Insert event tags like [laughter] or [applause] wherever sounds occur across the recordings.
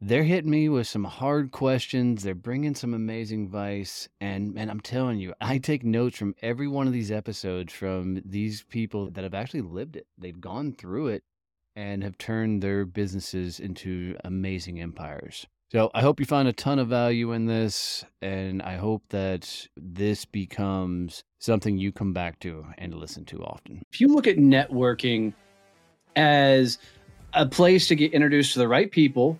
they're hitting me with some hard questions. They're bringing some amazing advice. And, and I'm telling you, I take notes from every one of these episodes from these people that have actually lived it. They've gone through it and have turned their businesses into amazing empires. So I hope you find a ton of value in this. And I hope that this becomes something you come back to and listen to often. If you look at networking as a place to get introduced to the right people,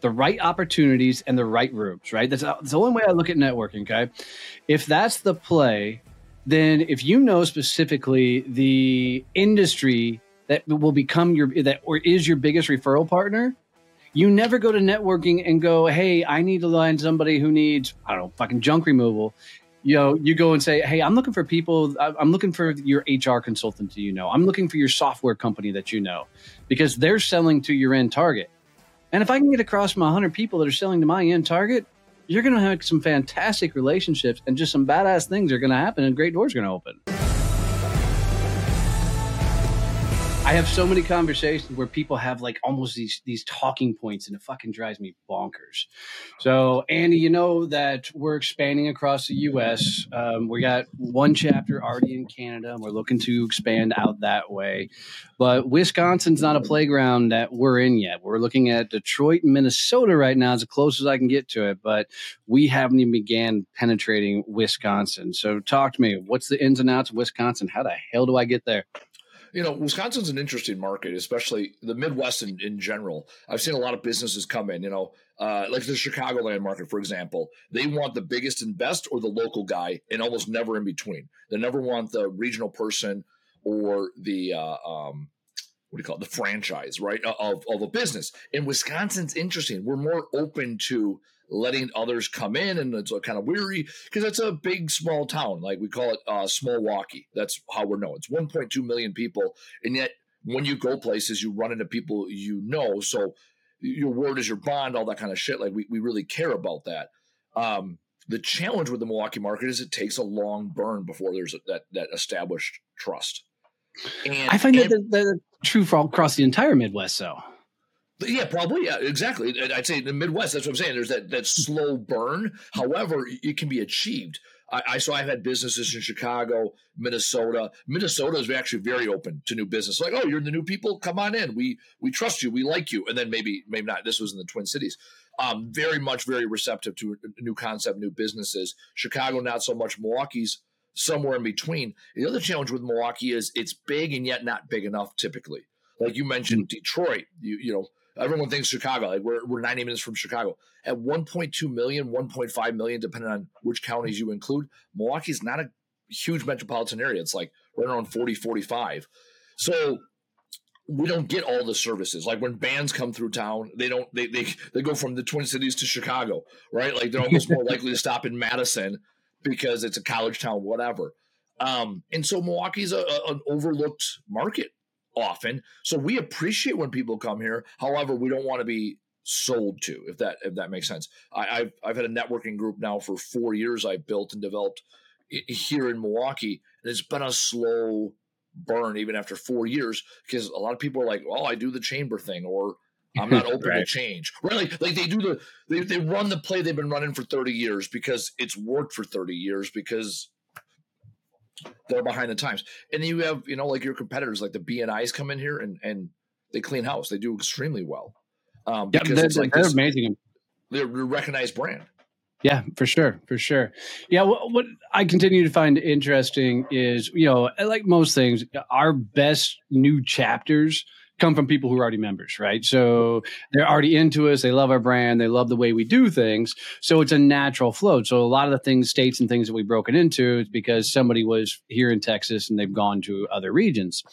the right opportunities and the right rooms, right? That's, that's the only way I look at networking. Okay. If that's the play, then if you know specifically the industry that will become your, that or is your biggest referral partner, you never go to networking and go, Hey, I need to line somebody who needs, I don't know, fucking junk removal you know, you go and say, "Hey, I'm looking for people. I'm looking for your HR consultant. Do you know? I'm looking for your software company that you know, because they're selling to your end target. And if I can get across my 100 people that are selling to my end target, you're going to have some fantastic relationships and just some badass things are going to happen and great doors are going to open. I have so many conversations where people have like almost these these talking points, and it fucking drives me bonkers. So, Andy, you know that we're expanding across the U.S. Um, we got one chapter already in Canada, and we're looking to expand out that way. But Wisconsin's not a playground that we're in yet. We're looking at Detroit and Minnesota right now, as close as I can get to it. But we haven't even began penetrating Wisconsin. So, talk to me. What's the ins and outs of Wisconsin? How the hell do I get there? You know, Wisconsin's an interesting market, especially the Midwest in, in general. I've seen a lot of businesses come in, you know, uh, like the Chicagoland market, for example. They want the biggest and best or the local guy and almost never in between. They never want the regional person or the, uh, um, what do you call it, the franchise, right, of, of a business. In Wisconsin's interesting. We're more open to letting others come in and it's kind of weary because it's a big small town. Like we call it uh, Smallwaukee. That's how we're known. It's 1.2 million people and yet when you go places you run into people you know. So your word is your bond all that kind of shit. Like we, we really care about that. Um, the challenge with the milwaukee market is it takes a long burn before there's a, that that established trust. And, i find and, that that's true for all across the entire midwest though yeah, probably. Yeah, exactly. I'd say in the Midwest, that's what I'm saying. There's that that slow burn. However, it can be achieved. I, I so I've had businesses in Chicago, Minnesota. Minnesota is actually very open to new business. Like, oh, you're the new people, come on in. We we trust you, we like you. And then maybe maybe not. This was in the Twin Cities. Um, very much very receptive to new concept, new businesses. Chicago, not so much. Milwaukee's somewhere in between. The other challenge with Milwaukee is it's big and yet not big enough. Typically, like you mentioned, Detroit. You you know Everyone thinks Chicago. Like we're, we're 90 minutes from Chicago. At 1.2 million, 1.5 million, depending on which counties you include, Milwaukee's not a huge metropolitan area. It's like right around 40, 45. So we don't get all the services. Like when bands come through town, they don't they they they go from the Twin Cities to Chicago, right? Like they're almost more likely to stop in Madison because it's a college town, whatever. Um, and so Milwaukee's a, a, an overlooked market often. So we appreciate when people come here. However, we don't want to be sold to, if that if that makes sense. I, have I've had a networking group now for four years. I built and developed here in Milwaukee, and it's been a slow burn even after four years because a lot of people are like, "Well, I do the chamber thing," or I'm not [laughs] open right. to change. Right? Like, like they do the they, they run the play they've been running for 30 years because it's worked for 30 years because they're behind the times. And then you have, you know, like your competitors, like the BNIs come in here and and they clean house. They do extremely well. Um, because yeah, they're, it's like they're this, amazing. They're a recognized brand. Yeah, for sure, for sure. Yeah, what, what, I continue to find interesting is, you know, like most things, our best new chapters come from people who are already members, right? So they're already into us. They love our brand. They love the way we do things. So it's a natural flow. So a lot of the things, states and things that we've broken into is because somebody was here in Texas and they've gone to other regions.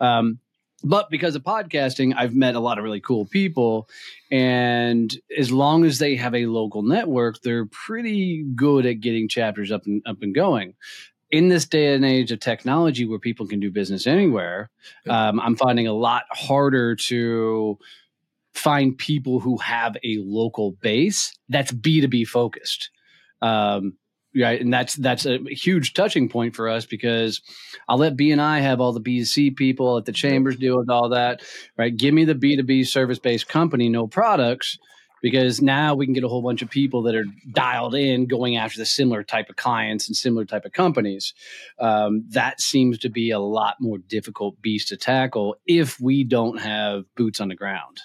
Um, but because of podcasting, I've met a lot of really cool people. And as long as they have a local network, they're pretty good at getting chapters up and up and going in this day and age of technology where people can do business anywhere, um, I'm finding a lot harder to find people who have a local base that's B2B focused. Um, right. And that's, that's a huge touching point for us because I'll let BNI have all the B2C people, at the chambers deal with all that, right? Give me the B2B service based company, no products because now we can get a whole bunch of people that are dialed in going after the similar type of clients and similar type of companies. Um, that seems to be a lot more difficult beast to tackle if we don't have boots on the ground.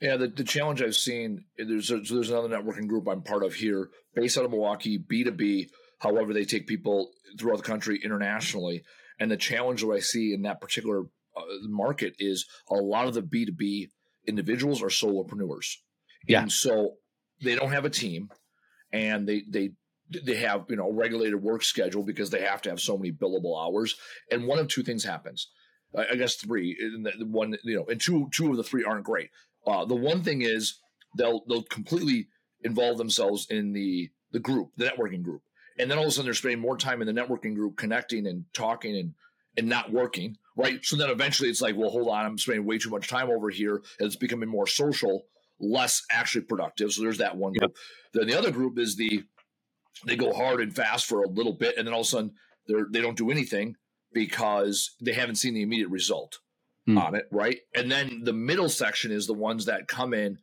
Yeah the, the challenge i've seen there's a, there's another networking group i'm part of here based out of milwaukee b2b however they take people throughout the country internationally. And the challenge that i see in that particular uh, market is a lot of the b2b individuals are solopreneurs yeah. And so they don't have a team and they they they have you know regulated work schedule because they have to have so many billable hours. And one of two things happens. I guess three and one you know and two two of the three aren't great. Uh, the one thing is they'll they'll completely involve themselves in the the group the networking group. And then all of a sudden they're spending more time in the networking group connecting and talking and and not working right? So then eventually it's like well hold on i'm spending way too much time over here. And it's becoming more social less actually productive. So there's that one group. Yep. Then the other group is the they go hard and fast for a little bit, and then all of a sudden they're they don't do anything because they haven't seen the immediate result hmm. on it, right? And then the middle section is the ones that come in,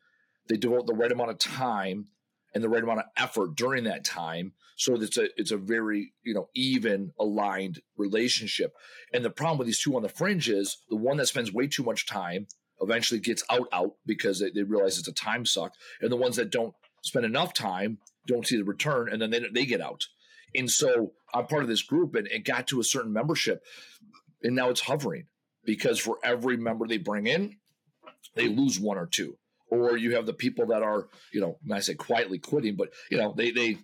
they devote the right amount of time and the right amount of effort during that time. So it's a it's a very you know even aligned relationship. And the problem with these two on the fringe is the one that spends way too much time eventually gets out out because they, they realize it's a time suck, and the ones that don't spend enough time don't see the return, and then they, they get out. And so I'm part of this group, and it got to a certain membership, and now it's hovering because for every member they bring in, they lose one or two. Or you have the people that are, you know, I say quietly quitting, but you know, they they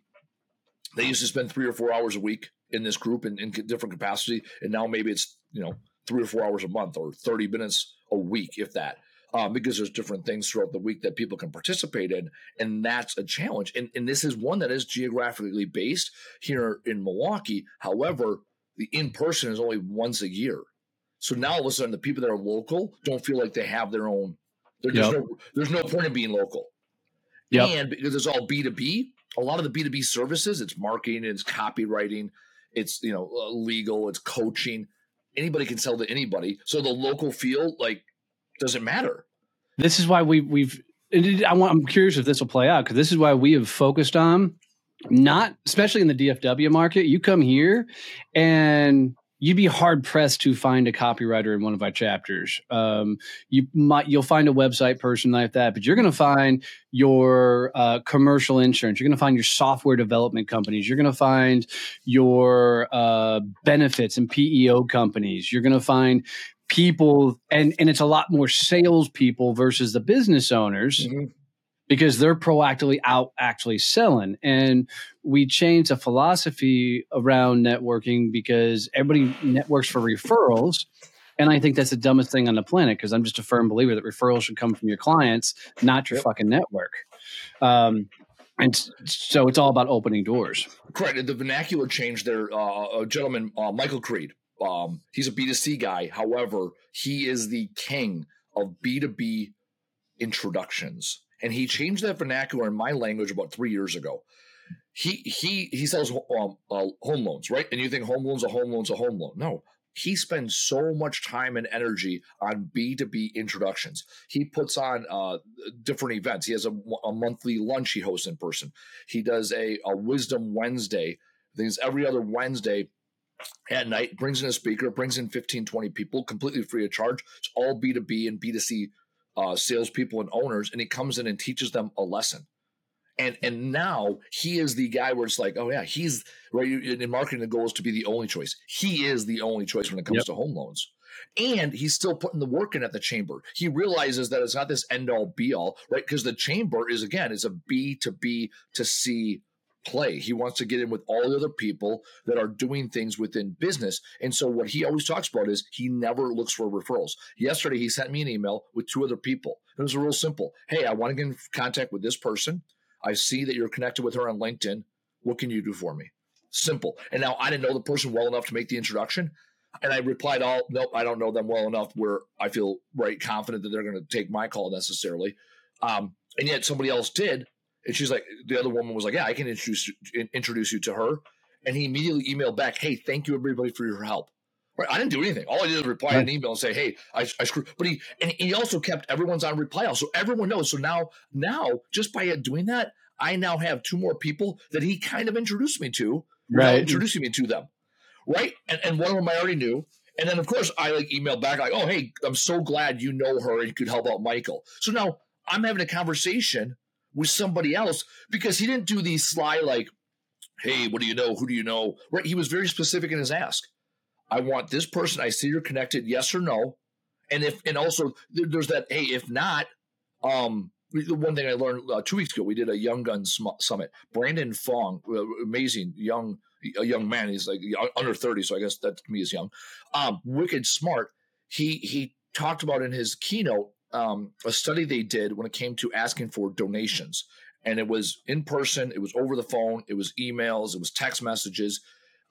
they used to spend three or four hours a week in this group in, in different capacity, and now maybe it's you know three or four hours a month or 30 minutes a week, if that. Um, because there's different things throughout the week that people can participate in, and that's a challenge. And, and this is one that is geographically based here in Milwaukee. However, the in person is only once a year. So now all of a sudden, the people that are local don't feel like they have their own. There's, yep. no, there's no point in being local. Yep. And because it's all B2B, a lot of the B2B services, it's marketing, it's copywriting, it's you know uh, legal, it's coaching anybody can sell to anybody. So the local feel like doesn't matter. This is why we we've. I want, I'm curious if this will play out because this is why we have focused on not, especially in the DFW market. You come here and you'd be hard pressed to find a copywriter in one of our chapters. Um, you might you'll find a website person like that, but you're going to find your uh, commercial insurance. You're going to find your software development companies. You're going to find your uh, benefits and PEO companies. You're going to find people, and and it's a lot more salespeople versus the business owners. Mm-hmm because they're proactively out actually selling. And we changed the philosophy around networking because everybody networks for referrals. And I think that's the dumbest thing on the planet because I'm just a firm believer that referrals should come from your clients, not your yep. fucking network. Um, and so it's all about opening doors. Correct. The vernacular changed there. Uh, a gentleman, uh, Michael Creed, um, he's a B2C guy. However, he is the king of B2B introductions and he changed that vernacular in my language about three years ago. He he he sells um, uh, home loans, right? And you think home loans a home loan's a home loan? No, he spends so much time and energy on B2B introductions. He puts on uh, different events. He has a, a, monthly lunch he hosts in person. He does a, a Wisdom Wednesday. Things every other Wednesday at night, brings in a speaker, brings in 15, 20 people completely free of charge. It's all B2B and B2C uh, salespeople and owners, and he comes in and teaches them a lesson. and and now he is the guy where it's like, oh yeah, he's right in marketing. The goal is to be the only choice. He is the only choice when it comes yep. to home loans. And he's still putting the work in at the chamber. He realizes that it's not this end all be all, right? Because the chamber is again is a B to B to C play. He wants to get in with all the other people that are doing things within business. And so what he always talks about is he never looks for referrals. Yesterday he sent me an email with two other people. It was real simple. Hey, I want to get in contact with this person. I see that you're connected with her on LinkedIn. What can you do for me? Simple. And now I didn't know the person well enough to make the introduction. And I replied, "All nope, I don't know them well enough where I feel right confident that they're going to take my call necessarily." Um, and yet somebody else did, and she's like, the other woman was like, "Yeah, I can introduce introduce you to her." And he immediately emailed back, "Hey, thank you everybody for your help." Right, I didn't do anything. All I did was reply right. an email and say, "Hey, I, I screwed." But he and he also kept everyone's on reply all, so everyone knows. So now, now just by doing that, I now have two more people that he kind of introduced me to, right? Introducing me to them, right? And and one of them I already knew, and then of course I like emailed back like, "Oh, hey, I'm so glad you know her and you could help out Michael." So now I'm having a conversation with somebody else because he didn't do these sly like, "Hey, what do you know? Who do you know?" Right? He was very specific in his ask. I want this person. I see you're connected. Yes or no. And if and also there's that. Hey, if not, um, the one thing I learned uh, two weeks ago, we did a Young Guns Summit. Brandon Fong, amazing young a young man. He's like under thirty, so I guess that to me is young. Um, wicked smart. He he talked about in his keynote um, a study they did when it came to asking for donations, and it was in person, it was over the phone, it was emails, it was text messages,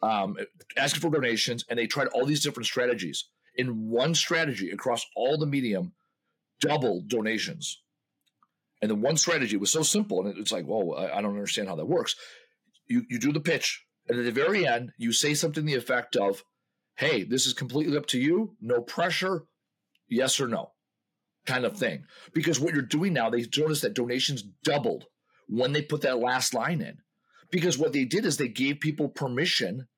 um, asking for donations, and they tried all these different strategies. In one strategy across all the medium, double donations and the one strategy was so simple, and it's like, whoa, I, don't understand how that works. You you do the pitch, and at the very end, you say something the effect of, "Hey, this is completely up to you. No pressure. Yes or no." Kind of thing. Because what you're doing now, they noticed that donations doubled when they put that last line in. Because what they did is they gave people permission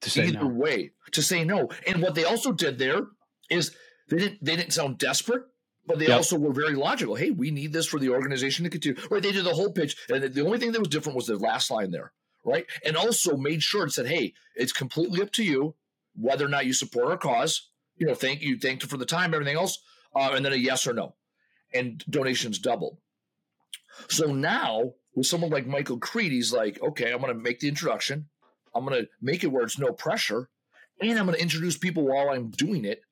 to say either no. way to say no. And what they also did there is they didn't they didn't sound desperate but they yep. also were very logical. Hey, we need this for the organization to continue. Right? They did the whole pitch, and the only thing that was different was the last line there, right? And also made sure it said, "Hey, it's completely up to you whether or not you support our cause. You know, thank you, thank you for the time, everything else, uh, and then a yes or no." And donations doubled. So now with someone like Michael Creed, he's like, "Okay, I'm going to make the introduction. I'm going to make it where it's no pressure, and I'm going to introduce people while I'm doing it."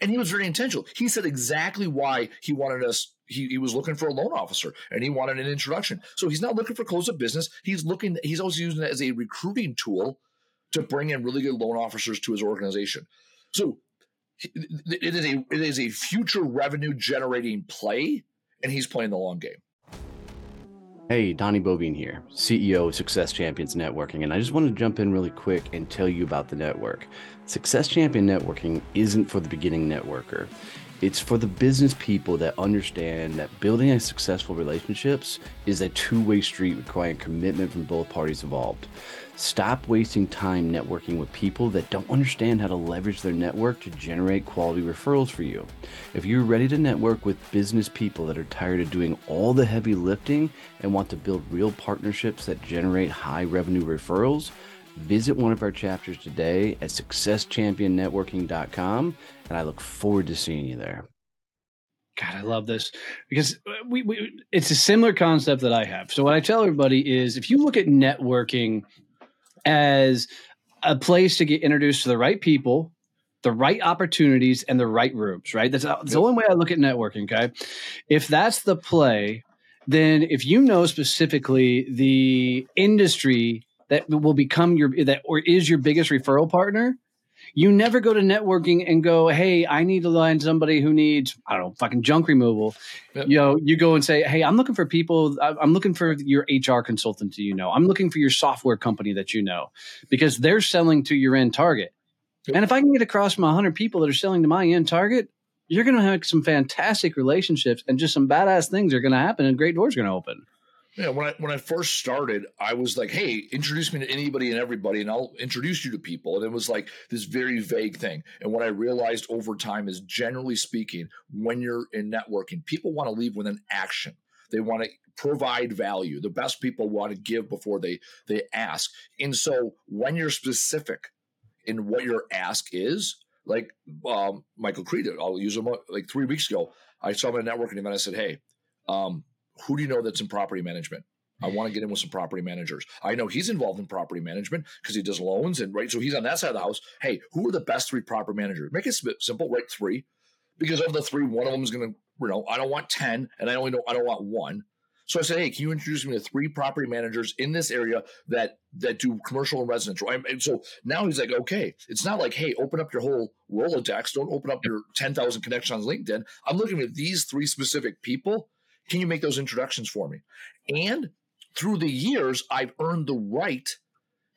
And he was very intentional. He said exactly why he wanted us. He, he was looking for a loan officer and he wanted an introduction. So he's not looking for close of business. He's looking, he's also using it as a recruiting tool to bring in really good loan officers to his organization. So it is a it is a future revenue generating play, and he's playing the long game. Hey, Donnie Boivin here, CEO of Success Champions Networking, and I just wanted to jump in really quick and tell you about the network. Success Champion Networking isn't for the beginning networker. It's for the business people that understand that building a successful relationships is a two-way street requiring commitment from both parties involved. Stop wasting time networking with people that don't understand how to leverage their network to generate quality referrals for you. If you're ready to network with business people that are tired of doing all the heavy lifting and want to build real partnerships that generate high revenue referrals, visit one of our chapters today at successchampionnetworking.com and I look forward to seeing you there. God, I love this because we, we, it's a similar concept that I have. So what I tell everybody is if you look at networking as a place to get introduced to the right people, the right opportunities, and the right rooms, right? That's, that's the only way I look at networking. Okay. If that's the play, then if you know specifically the industry that will become your that or is your biggest referral partner, you never go to networking and go, "Hey, I need to line somebody who needs I don't know, fucking junk removal." Yep. You know, you go and say, "Hey, I'm looking for people. I'm looking for your HR consultant. You know? I'm looking for your software company that you know, because they're selling to your end target." Yep. And if I can get across my 100 people that are selling to my end target, you're going to have some fantastic relationships and just some badass things are going to happen and great doors are going to open. Yeah, when I when I first started, I was like, "Hey, introduce me to anybody and everybody, and I'll introduce you to people." And it was like this very vague thing. And what I realized over time is, generally speaking, when you're in networking, people want to leave with an action. They want to provide value. The best people want to give before they they ask. And so when you're specific in what your ask is, like um, Michael Creed, I'll use him like three weeks ago. I saw him at a networking event. I said, "Hey, um, who do you know that's in property management? I want to get in with some property managers. I know he's involved in property management because he does loans and right. So he's on that side of the house. Hey, who are the best three property managers? Make it simple, right? Three, because of the three, one of them is going to, you know, I don't want ten, and I only know I don't want one. So I said, hey, can you introduce me to three property managers in this area that that do commercial and residential? And so now he's like, okay, it's not like, hey, open up your whole Rolodex. Don't open up your 10,000 connections on LinkedIn. I'm looking at these three specific people. Can you make those introductions for me? And through the years, I've earned the right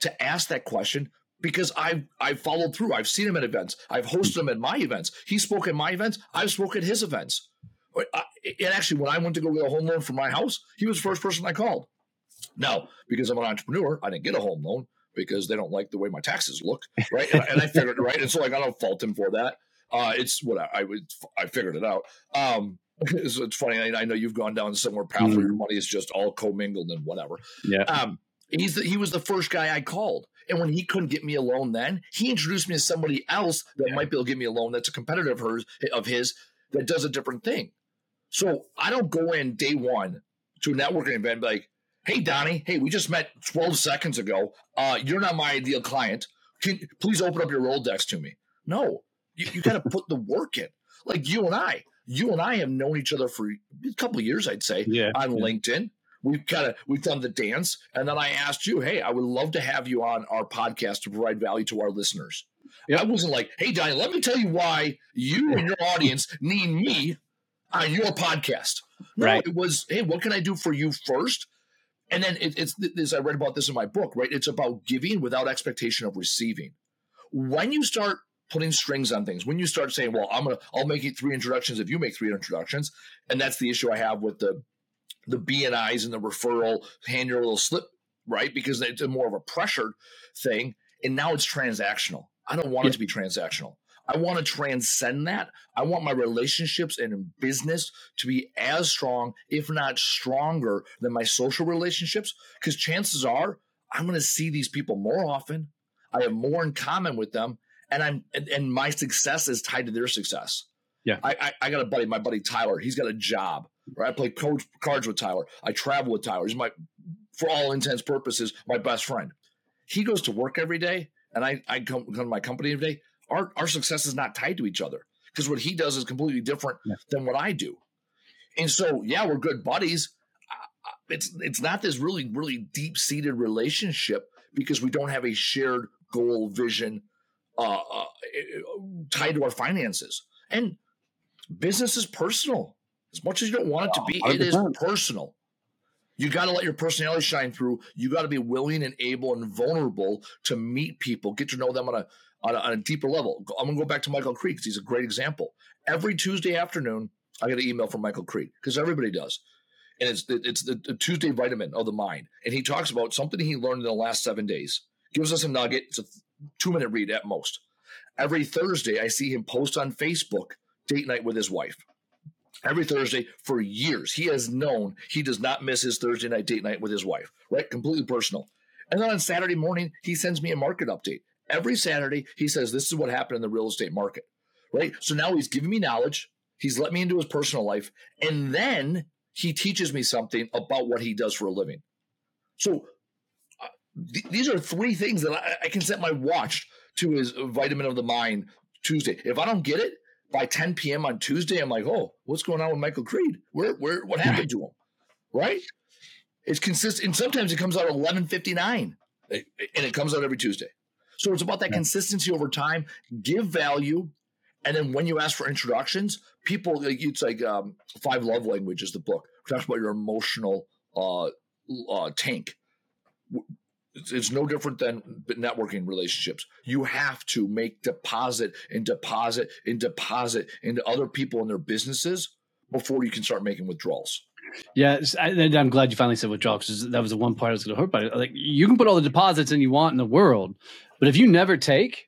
to ask that question because I've I've followed through. I've seen him at events. I've hosted him at my events. He spoke at my events. I've spoken at his events. And actually, when I went to go get a home loan for my house, he was the first person I called. Now, because I'm an entrepreneur, I didn't get a home loan because they don't like the way my taxes look, right? and, and I figured, [laughs] right, and so like I don't fault him for that. Uh, it's what I, I would, I figured it out. Um, [laughs] it's, it's funny. I, I, know you've gone down somewhere path mm-hmm. where your money is just all commingled and whatever. Yeah. Um, he's the, he was the first guy I called. And when he couldn't get me a loan, then he introduced me to somebody else that yeah. might be able to give me a loan. That's a competitor of hers of his that does a different thing. So I don't go in day one to a networking event like, hey Donnie, hey, we just met 12 seconds ago. Uh, you're not my ideal client. Can please open up your Rolodex to me? No, you, you got to [laughs] put the work in. Like you and I, you and I have known each other for a couple of years, I'd say, yeah, on. LinkedIn. We've kind of we've done the dance, and then I asked you, hey, I would love to have you on our podcast to provide value to our listeners. Yep. I wasn't like, hey, Donnie, let me tell you why you and your [laughs] audience need me on your podcast. No, right. it was, hey, what can I do for you first? And then it, it's this. I read about this in my book, right? It's about giving without expectation of receiving. When you start putting strings on things, when you start saying, "Well, I'm gonna, I'll make it three introductions if you make three introductions," and that's the issue I have with the the BNIs and I's and the referral, hand your little slip, right? Because it's more of a pressured thing, and now it's transactional. I don't want yeah. it to be transactional. I want to transcend that. I want my relationships and business to be as strong, if not stronger, than my social relationships. Because chances are I'm going to see these people more often. I have more in common with them, and I'm and, and my success is tied to their success. Yeah, I, I, I got a buddy, my buddy Tyler. He's got a job. Right, I play coach, cards with Tyler. I travel with Tyler. He's my, for all intents purposes, my best friend. He goes to work every day, and I I come, come to my company every day our our success is not tied to each other because what he does is completely different yeah. than what I do. And so, yeah, we're good buddies. It's it's not this really really deep seated relationship because we don't have a shared goal, vision, uh, uh, tied to our finances. And business is personal. As much as you don't want it to be, 100%. it is personal. You got to let your personality shine through. You got to be willing and able and vulnerable to meet people, get to know them on a on a, on a deeper level. I'm going to go back to Michael Creed because he's a great example. Every Tuesday afternoon, I get an email from Michael Creed because everybody does. And it's it's the, the, Tuesday vitamin of the mind. And he talks about something he learned in the last seven days. Gives us a nugget. It's a two minute read at most. Every Thursday, I see him post on Facebook date night with his wife. Every Thursday for years, he has known he does not miss his Thursday night date night with his wife, right? Completely personal. And then on Saturday morning, he sends me a market update. Every Saturday, he says, This is what happened in the real estate market. Right. So now he's giving me knowledge. He's let me into his personal life. And then he teaches me something about what he does for a living. So th- these are three things that I, I can set my watch to is vitamin of the mind Tuesday. If I don't get it by 10 p.m. on Tuesday, I'm like, oh, what's going on with Michael Creed? Where, where, what happened to him? Right? It's consistent. And sometimes it comes out at 11:59, and it comes out every Tuesday. So it's about that consistency over time. Give value, and then when you ask for introductions, people it's like um, Five Love Languages, the book it talks about your emotional uh, uh, tank. It's no different than networking relationships. You have to make deposit and deposit and deposit into other people and their businesses before you can start making withdrawals. Yeah, I, am glad you finally said withdrawal because that was the one part I was going to hurt by. Like, you can put all the deposits in you want in the world, but if you never take,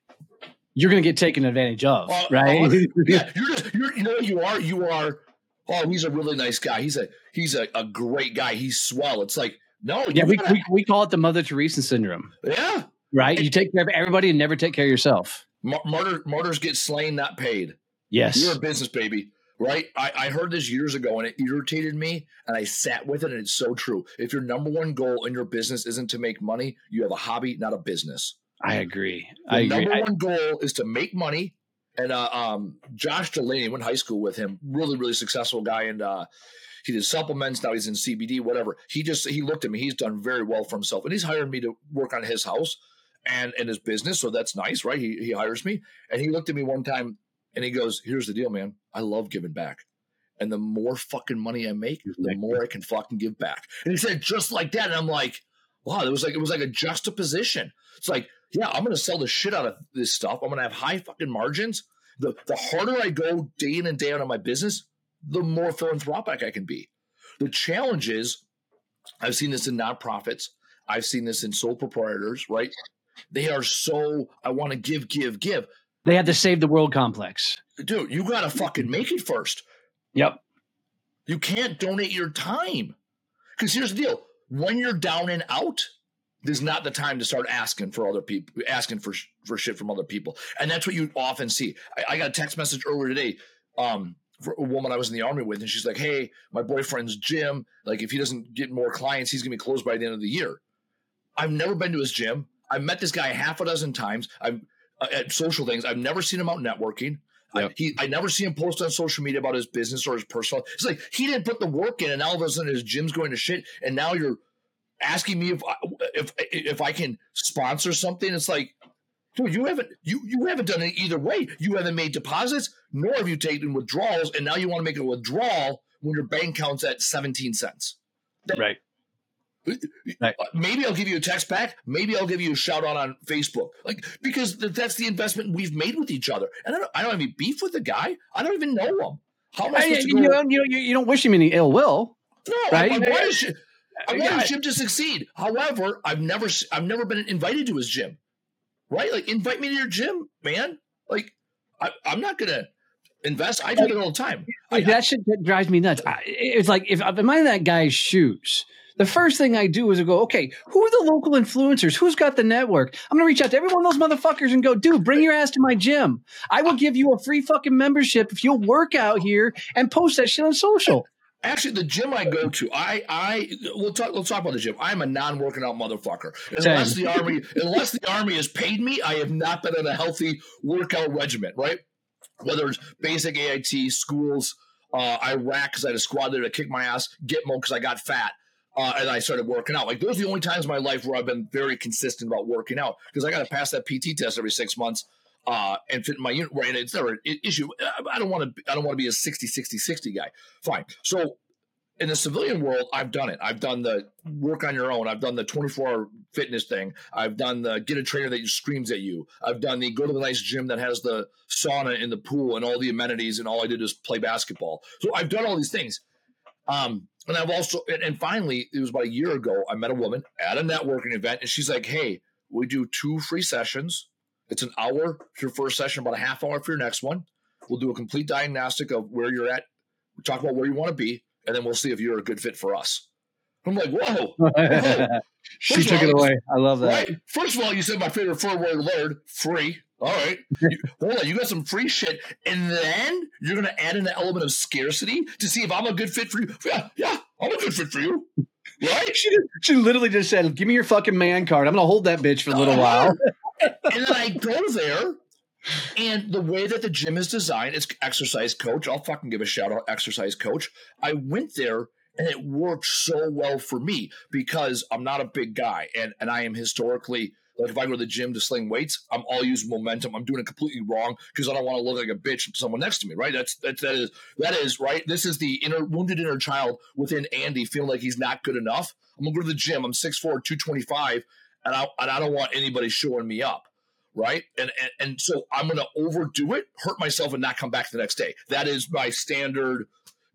you're going to get taken advantage of, uh, right? Uh, [laughs] yeah, you're just you're, you know you are you are oh, he's a really nice guy. He's a he's a, a great guy. He's swell. It's like no, Yeah, we, gotta- we, we call it the Mother Teresa syndrome, yeah. right? You take care of everybody and never take care of yourself. Mar- martyr, martyrs get slain, not paid. Yes. You're a business baby, right? I, I heard this years ago and it irritated me, and I sat with it, and it's so true. If your number one goal in your business isn't to make money, you have a hobby, not a business. I agree. The I agree. number one goal is to make money. And uh, um, Josh Delaney went to high school with him, really, really successful guy, and uh, he did supplements. Now he's in CBD, whatever. He just he looked at me. He's done very well for himself, and he's hired me to work on his house and and his business. So that's nice, right? He he hires me, and he looked at me one time, and he goes, "Here's the deal, man. I love giving back." And the more fucking money I make, the more I can fucking give back. And he said just like that. And I'm like, wow, it was like it was like a juxtaposition. It's like, yeah, I'm gonna sell the shit out of this stuff. I'm gonna have high fucking margins. The the harder I go day in and day out on my business, the more philanthropic I can be. The challenge is, I've seen this in nonprofits, I've seen this in sole proprietors, right? They are so I want to give, give, give. they have the save the world complex. Dude, you gotta fucking make it first. Yep. You can't donate your time. Because here's the deal when you're down and out, is not the time to start asking for other people, asking for for shit from other people. And that's what you often see. I, I got a text message earlier today um, a woman I was in the army with, and she's like, Hey, my boyfriend's gym, like, if he doesn't get more clients, he's to be closed by the end of the year. I've never been to his gym. I've met this guy half a dozen times. I've uh, at social things. I've never seen him out networking. I, he, I never see him post on social media about his business or his personal. It's like he didn't put the work in, and now all of a sudden his gym's going to shit. And now you're asking me if I, if if I can sponsor something. It's like, dude, you haven't you you haven't done it either way. You haven't made deposits, nor have you taken withdrawals, and now you want to make a withdrawal when your bank account's at seventeen cents. Right. Right. Uh, Maybe I'll give you a text back. Maybe I'll give you a shout out on Facebook, like because th- that's the investment we've made with each other. And I don't, I don't have any beef with the guy. I don't even know him. How am I Hey, supposed to you, go? don't, you, you, you don't wish him any ill will. no, right? I, I want his, I want Yeah. his gym to succeed. However, I've never, s- I've never been invited to his gym. Right? Like, invite me to your gym, man. Like, I, I'm not gonna invest. I do it all the time. I, Like, that shit that drives me nuts. I, it's like if I'm in that guy's shoes, the first thing I do is I go, okay, who are the local influencers? Who's got the network? I'm gonna reach out to every one of those motherfuckers and go, dude, bring your ass to my gym. I will give you a free fucking membership if you'll work out here and post that shit on social. Actually, the gym I go to, I, I, we'll talk. Let's talk about the gym. I'm a non-working out motherfucker. Unless Same. the army, unless the army has paid me, I have not been in a healthy workout regimen. Right? Whether it's basic AIT, schools, uh, Iraq because I had a squad there to kick my ass, Gitmo because I got fat, uh, and I started working out. Like those are the only times in my life where I've been very consistent about working out because I got to pass that PT test every six months. Uh, and fit in my unit right. It's never an issue. I don't want to. I don't want to be a 60, 60, 60 guy. Fine. So in the civilian world, I've done it. I've done the work on your own. I've done the 24 hour fitness thing. I've done the get a trainer that screams at you. I've done the go to the nice gym that has the sauna in the pool and all the amenities, and all I did is play basketball. So I've done all these things. Um, and I've also, and, and finally, it was about a year ago, I met a woman at a networking event, and she's like, Hey, we do two free sessions. It's an hour for your first session, about a half hour for your next one. We'll do a complete diagnostic of where you're at. We'll talk about where you want to be, and then we'll see if you're a good fit for us. I'm like, whoa, [laughs] she took all, it away. I love that. right? First of all, you said my favorite four word word, free. All right. You- hold on, you got some free shit. And then you're gonna add in the element of scarcity to see if I'm a good fit for you. Yeah, yeah, I'm a good fit for you. Right? She, she literally just said, "Give me your fucking man card. I'm gonna hold that bitch for a little [laughs] while." And then I go there, and the way that the gym is designed, it's exercise coach. I'll fucking give a shout out, exercise coach. I went there and it worked so well for me because I'm not a big guy and, and I am historically like if I go to the gym to sling weights, I'm all using momentum. I'm doing it completely wrong because I don't want to look like a bitch to someone next to me, right? That's that's that is that is right. This is the inner wounded inner child within Andy feeling like he's not good enough. I'm gonna go to the gym. I'm 6'4", 225, and I and I don't want anybody showing me up right? And, and and so I'm going to overdo it, hurt myself, and not come back the next day. That is my standard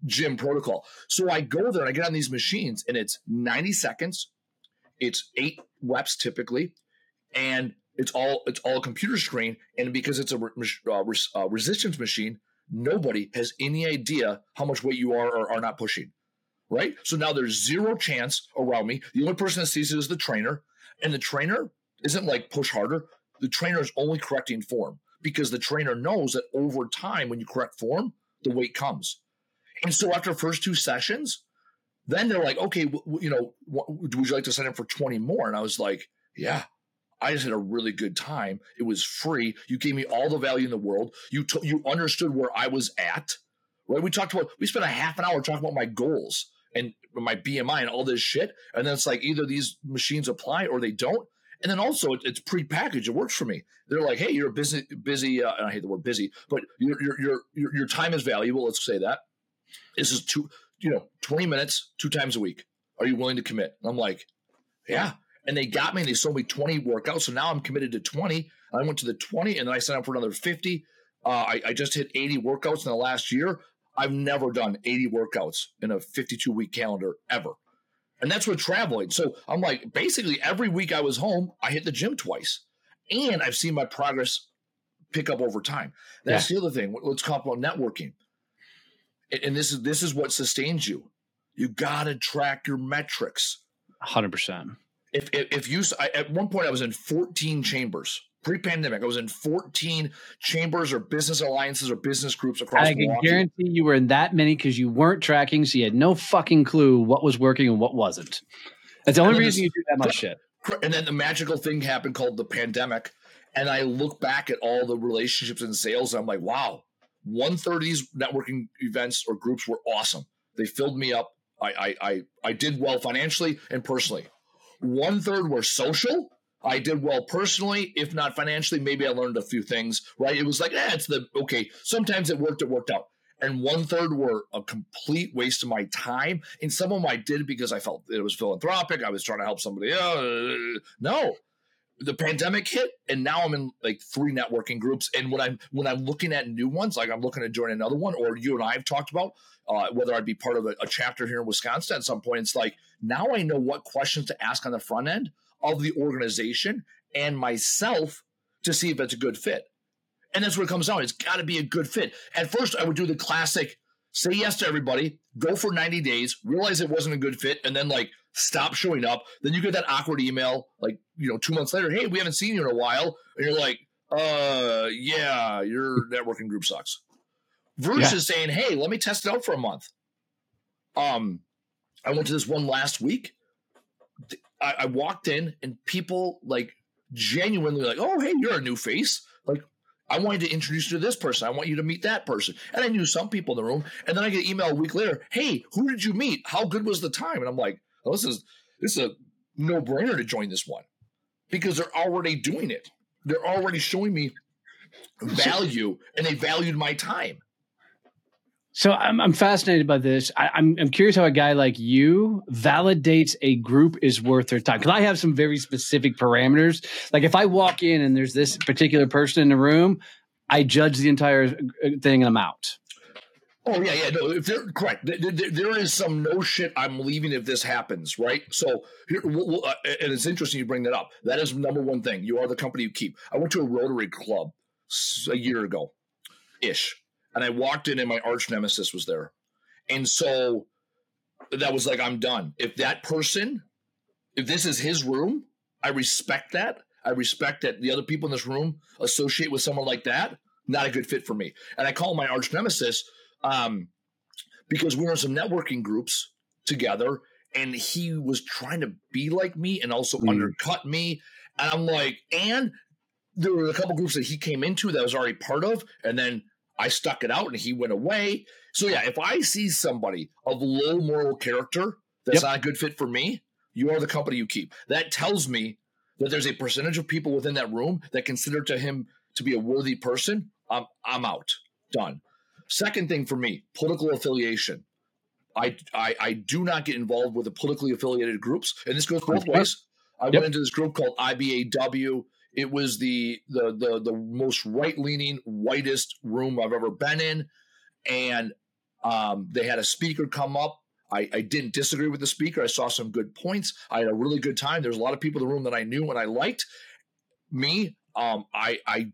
gym protocol. So I go there and I get on these machines, and it's 90 seconds. It's eight reps typically, and it's all it's all computer screen. And because it's a uh, res- uh, resistance machine, nobody has any idea how much weight you are or are not pushing. Right. So now there's zero chance around me. The only person that sees it is the trainer. And the trainer isn't like push harder. The trainer is only correcting form because the trainer knows that over time, when you correct form, the weight comes. And so after first two sessions, then they're like, okay, w- you know, w- would you like to sign up for 20 more? And I was like, yeah, I just had a really good time. It was free. You gave me all the value in the world. You t- you understood where I was at, right? We talked about, we spent a half an hour talking about my goals and my BMI and all this shit. And then it's like either these machines apply or they don't. And then also it, it's pre-packaged. It works for me. They're like, hey, you're busy, busy. Uh, I hate the word busy, but your, your your your time is valuable. Let's say that. This is two, you know, 20 minutes, two times a week. Are you willing to commit? And I'm like, yeah. And they got me and they sold me 20 workouts. So now I'm committed to 20. I went to the 20 and then I signed up for another 50. Uh, I, I just hit 80 workouts in the last year. I've never done 80 workouts in a 52 week calendar ever. And that's with traveling. So I'm like, basically every week I was home, I hit the gym twice. And I've seen my progress pick up over time. That's yeah. the other thing. Let's talk about networking. And this is this is what sustains you. You got to track your metrics. 100%. If, if, if you, I, at one point I was in 14 chambers pre-pandemic. I was in 14 chambers or business alliances or business groups across. I can Milwaukee. guarantee you were in that many because you weren't tracking, so you had no fucking clue what was working and what wasn't. That's the only reason you do that much shit. And then the magical thing happened called the pandemic, and I look back at all the relationships and sales. And I'm like, wow, one third of these networking events or groups were awesome. They filled me up. I I I, I did well financially and personally. One third were social I did well personally, if not financially. Maybe I learned a few things, right? It was like, eh, it's the okay. Sometimes it worked, it worked out. And one third were a complete waste of my time. And some of them I did because I felt it was philanthropic. I was trying to help somebody else. No, the pandemic hit and now i'm in like three networking groups and when i'm when i'm looking at new ones like i'm looking to join another one or you and i have talked about uh, whether i'd be part of a, a, chapter here in wisconsin at some point it's like now i know what questions to ask on the front end of the organization and myself to see if it's a good fit. And that's what it comes down. It's got to be a good fit. At first, I would do the classic say yes to everybody, go for 90 days, realize it wasn't a good fit, and then like stop showing up. Then you get that awkward email, like, you know, two months later, hey, we haven't seen you in a while. And you're like, uh, yeah, your networking group sucks. Versus yeah. saying, hey, let me test it out for a month. Um, I went to this one last week. I, I walked in and people like genuinely like, oh, hey, you're a new face. Like, I wanted to introduce you to this person. I want you to meet that person. And I knew some people in the room. And then I get an email a week later, hey, who did you meet? How good was the time? And I'm like, oh, this is this is a no-brainer to join this one. Because they're already doing it. They're already showing me value and they valued my time. So I'm, I'm fascinated by this. I, am I'm, I'm curious how a guy like you validates a group is worth their time. Because I have some very specific parameters. Like if I walk in and there's this particular person in the room, I judge the entire uh, thing and I'm out. Oh yeah, yeah. No, if they're correct, there, there, there is some no shit. I'm leaving if this happens, right? So here, we'll, uh, and it's interesting you bring that up. That is number one thing. You are the company you keep. I went to a Rotary Club a year ago, ish and I walked in and my arch nemesis was there. And so that was like, I'm done. If that person, if this is his room, I respect that. I respect that the other people in this room associate with someone like that. Not a good fit for me. And I call my arch nemesis um, because we were in some networking groups together and he was trying to be like me and also mm. undercut me. And I'm like, and there were a couple groups that he came into that I was already part of. And then I stuck it out and he went away. So yeah, if I see somebody of low moral character that's yep. not a good fit for me, you are the company you keep. That tells me that there's a percentage of people within that room that consider to him to be a worthy person. I'm I'm out. Done. Second thing for me, political affiliation. I, I, I do not get involved with the politically affiliated groups, and this goes both ways. I yep. went into this group called IBAW. It was the the the, the most right leaning, whitest room I've ever been in, and um, they had a speaker come up. I, I, didn't disagree with the speaker. I saw some good points. I had a really good time. There's a lot of people in the room that I knew and I liked. Me, um, I, I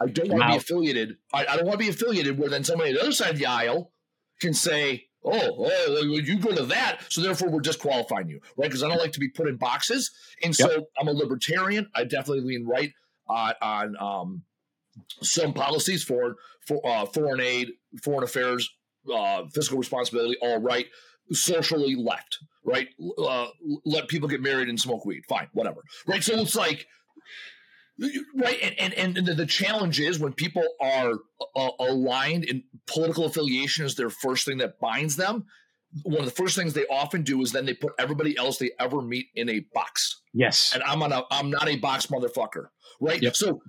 I don't want to be affiliated. I, I don't want to be affiliated where then somebody on the other side of the aisle can say, oh, oh, you go to that, so therefore we're disqualifying you, right? Because I don't like to be put in boxes, and so yep. I'm a libertarian. I definitely lean right on, on um, some policies for for uh, foreign aid, foreign affairs, uh, fiscal responsibility, all right. Socially left, right? Uh, let people get married and smoke weed. Fine, whatever, right? So it's like right and, and and the challenge is when people are uh, aligned in political affiliation is their first thing that binds them one of the first things they often do is then they put everybody else they ever meet in a box. Yes. And i'm on a i'm not a box motherfucker right? Yep. so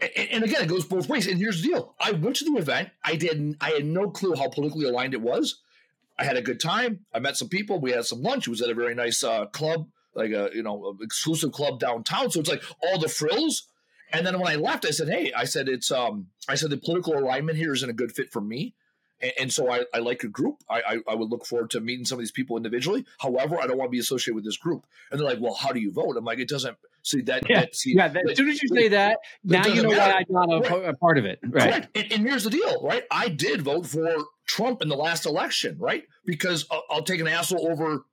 and, and again it goes both ways. And here's the deal. I went to the event. I didn't i had no clue how politically aligned it was. I had a good time. I met some people. We had some lunch. It was at a very nice uh, club like a you know exclusive club downtown. So it's like all the frills. And then when I left, I said, "Hey, I said it's um, I said the political alignment here isn't a good fit for me." And, and so I, I, like a group. I, I, I, would look forward to meeting some of these people individually. However, I don't want to be associated with this group. And they're like, "Well, how do you vote?" I'm like, "It doesn't." See that? Yeah, that, see, yeah. That, as soon as you say that, now you know matter. why I'm not a, right. a, part of it. Right. And, and, here's the deal, right? I did vote for Trump in the last election, right? Because I'll, I'll take an asshole over.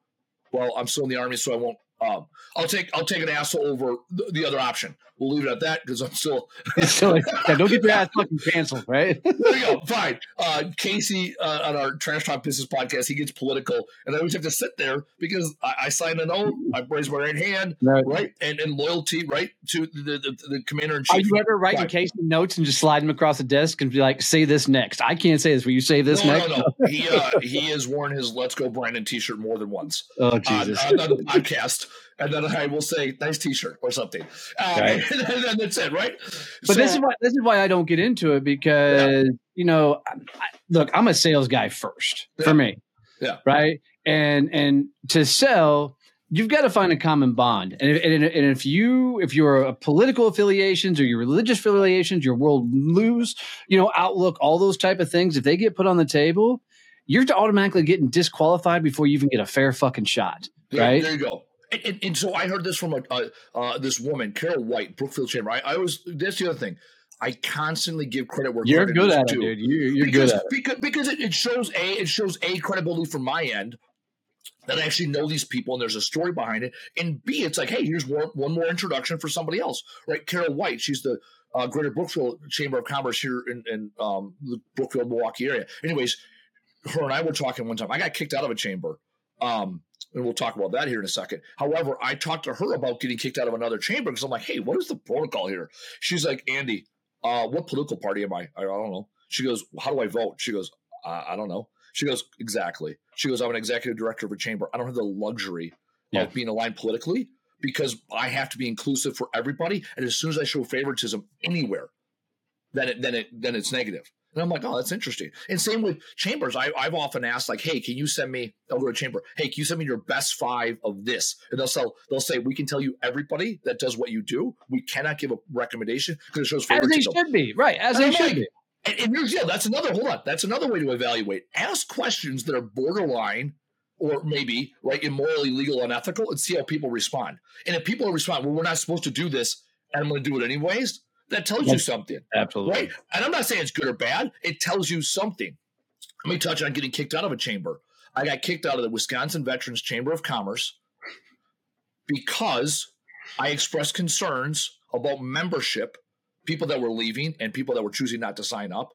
Well, I'm still in the army, so I won't um, I'll take I'll take an asshole over the, the other option. We'll leave it at that because I'm still. [laughs] still yeah, don't get your ass fucking canceled, right? [laughs] there you go. Fine. Uh, Casey uh, on our Trash Talk Business podcast, he gets political, and I always have to sit there because I, I sign an oath, I raise my right hand, right, right? And, and loyalty, right, to the the, the commander in chief. Are you ever writing right. Casey notes and just slide them across the desk and be like, "Say this next"? I can't say this. Will you say this no, next? No, no, [laughs] He uh, he has worn his "Let's Go Brandon" T-shirt more than once. Oh Jesus! On, on the podcast and then I will say nice T-shirt or something, um, right. [laughs] and, then, that's it, right? But so, this is why this is why I don't get into it because yeah. you know, I, look, I'm a sales guy first yeah. for me, yeah, right, and and to sell. You've got to find a common bond, and if, and, and if you if your political affiliations or your religious affiliations, your world lose, you know, outlook, all those type of things, if they get put on the table, you're automatically getting disqualified before you even get a fair fucking shot. Right? there you go. And, and, so I heard this from a, uh, uh, this woman, Carol White, Brookfield Chamber. I, I, was that's the other thing. I constantly give credit where you're credit good at it, dude. You, are because, good at it because because it, it shows a it shows a credibility from my end that I actually know these people and there's a story behind it. And B, it's like, hey, here's one, one more introduction for somebody else, right? Carol White, she's the uh, Greater Brookfield Chamber of Commerce here in, in um, the Brookfield, Milwaukee area. Anyways, her and I were talking one time. I got kicked out of a chamber um, and we'll talk about that here in a second. However, I talked to her about getting kicked out of another chamber because I'm like, hey, what is the protocol here? She's like, Andy, uh, what political party am I? I don't know. She goes, how do I vote? She goes, I don't know. She goes, exactly. She goes, I'm an executive director of a chamber. I don't have the luxury yeah. of being aligned politically because I have to be inclusive for everybody. And as soon as I show favoritism anywhere, then it then it then it's negative. And I'm like, oh, that's interesting. And same with chambers. I, have often asked, like, hey, can you send me? I'll go to chamber. Hey, can you send me your best five of this? And they'll sell. They'll say we can tell you everybody that does what you do. We cannot give a recommendation because it shows favoritism. As they should be, right? As and they should like, be. And, and here's yeah, that's another. Hold on, that's another way to evaluate. Ask questions that are borderline or maybe right immorally legal unethical and see how people respond and if people respond well we're not supposed to do this and i'm going to do it anyways that tells you something. Absolutely. Right? And I'm not saying it's good or bad. It tells you something. Let me touch on getting kicked out of a chamber. I got kicked out of the Wisconsin Veterans Chamber of Commerce because I expressed concerns about membership, people that were leaving and people that were choosing not to sign up,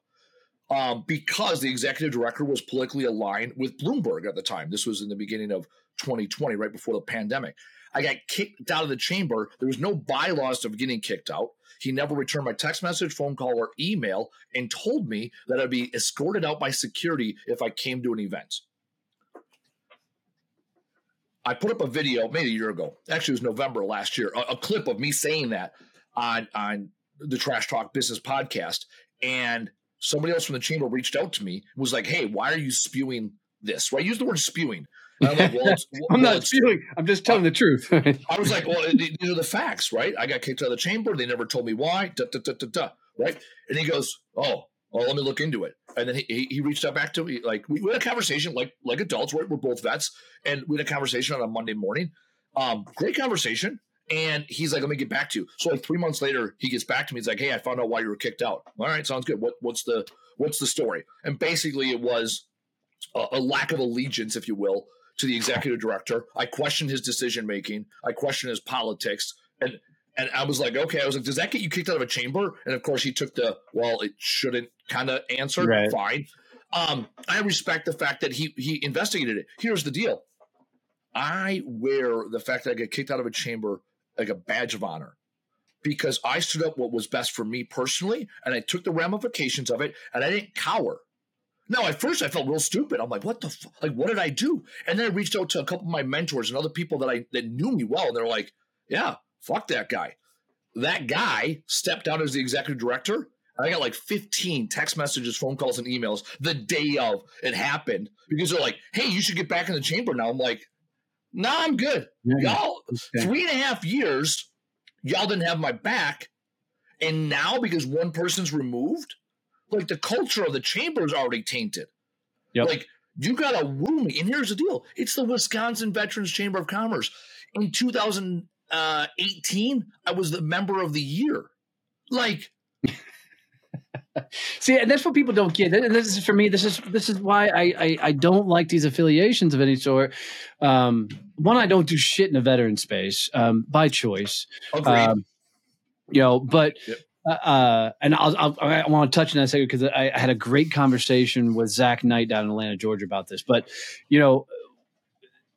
um, because the executive director was politically aligned with Bloomberg at the time. This was in the beginning of 2020, right before the pandemic. I got kicked out of the chamber. There was no bylaws of getting kicked out. He never returned my text message, phone call, or email and told me that I'd be escorted out by security if I came to an event. I put up a video maybe a year ago. Actually, it was November last year. A, a clip of me saying that on on the Trash Talk Business podcast, and somebody else from the chamber reached out to me. Was like, "Hey, why are you spewing this?" Right? Use the word spewing. [laughs] I'm, like, well, I'm well, not spewing. I'm just telling the truth. [laughs] I was like, well, these are the facts, right? I got kicked out of the chamber. They never told me why. Da, da, da, da, da, right? And he goes, oh, well, let me look into it. And then he, he reached out back to me. Like we, we had a conversation, like like adults, right? We're both vets, and we had a conversation on a Monday morning. Um, great conversation. And he's like, let me get back to you. So like three months later, he gets back to me. He's like, hey, I found out why you were kicked out. All right, sounds good. What what's the what's the story? And basically, it was a, a lack of allegiance, if you will, to the executive director. I questioned his decision making. I questioned his politics, and and I was like, okay. I was like, does that get you kicked out of a chamber? And of course, he took the well, it shouldn't kind of answer. Right. Fine. Um, I respect the fact that he he investigated it. Here's the deal. I wear the fact that I get kicked out of a chamber like a badge of honor because I stood up what was best for me personally and I took the ramifications of it and I didn't cower. Now, at first, I felt real stupid. I'm like, "What the f- like? What did I do?" And then I reached out to a couple of my mentors and other people that I that knew me well, and they're like, "Yeah, fuck that guy." That guy stepped down as the executive director. I got like 15 text messages, phone calls, and emails the day of it happened because they're like, "Hey, you should get back in the chamber now." I'm like, "Nah, I'm good." Yeah. Y'all, Okay. three and a half years, y'all didn't have my back. And now, because one person's removed, like the culture of the chamber is already tainted. Yep. Like, you got to woo me. And here's the deal it's the Wisconsin Veterans Chamber of Commerce. In 2018, I was the member of the year. Like, [laughs] See, and that's what people don't get. And this is for me. This is this is why I I, I don't like these affiliations of any sort. Um, one, I don't do shit in the veteran space um, by choice. agreed. Um, you know, but Yep. Uh, uh, and I'll, I'll I want to touch on that second because I, I had a great conversation with Zach Knight down in Atlanta, Georgia, about this. But you know,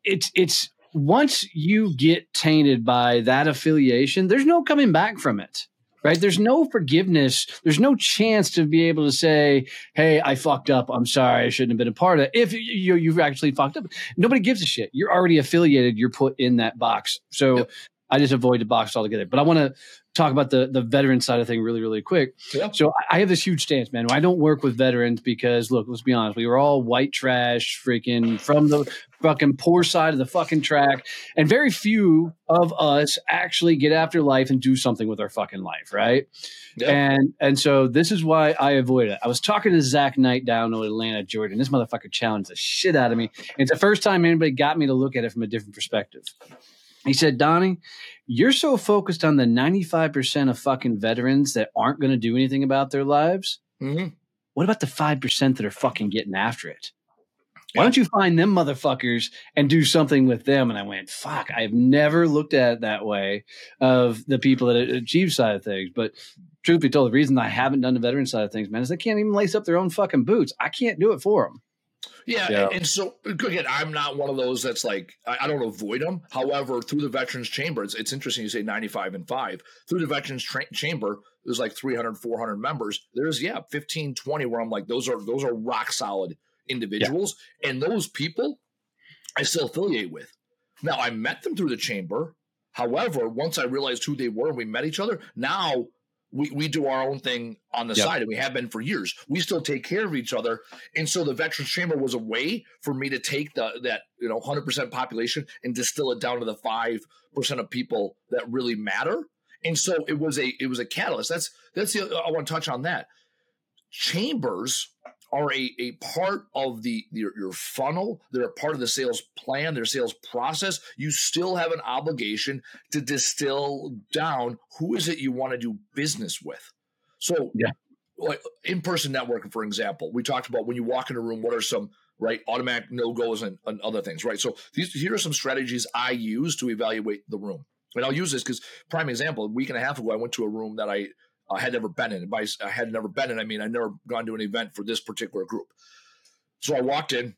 it's it's once you get tainted by that affiliation, there's no coming back from it. Right? There's no forgiveness. There's no chance to be able to say, "Hey, I fucked up. I'm sorry. I shouldn't have been a part of it." If you, you've actually fucked up, nobody gives a shit. You're already affiliated. You're put in that box. So Yep. I just avoid the box altogether. But I want to talk about the the veteran side of thing really, really quick. Yeah. So I- have this huge stance, man. I don't work with veterans because look, let's be honest, we were all white trash, freaking from the fucking poor side of the fucking track, and very few of us actually get after life and do something with our fucking life, right? Yeah. And and so this is why I avoid it. I was talking to Zach Knight down in Atlanta, Georgia, and this motherfucker challenged the shit out of me. And it's the first time anybody got me to look at it from a different perspective. He said, Donnie, you're so focused on the 95% of fucking veterans that aren't going to do anything about their lives. Mhm. What about the 5% that are fucking getting after it? Why don't you find them motherfuckers and do something with them? And I went, fuck, I've never looked at it that way of the people that achieve side of things. But truth be told, the reason I haven't done the veteran side of things, man, is they can't even lace up their own fucking boots. I can't do it for them. Yeah, Yeah. and so again, I'm not one of those that's like I, don't avoid them. However, through the Veterans Chamber, it's, it's interesting you say 95 and five. Through the Veterans tra- Chamber, there's like 300, 400 members. There's yeah, 15, 20 where I'm like those are those are rock solid individuals, and those people I still affiliate with. Now I met them through the chamber. However, once I realized who they were, and we met each other. Now we, we do our own thing on the Yep. side, and we have been for years. We still take care of each other, and so the Veterans Chamber was a way for me to take the that you know 100% population and distill it down to the five percent of people that really matter. And so it was a it was a catalyst. That's that's the I want to touch on that. Chambers are a, a part of the your, your funnel. They're a part of the sales plan, their sales process. You still have an obligation to distill down who is it you want to do business with. So Yeah. like in-person networking, for example, we talked about when you walk in a room, what are some right automatic no-goes and, and other things, right? So these here are some strategies I use to evaluate the room. And I'll use this because prime example, a week and a half ago, I went to a room that I I had never been in. By I had never been in, I mean I'd never gone to an event for this particular group. So I walked in,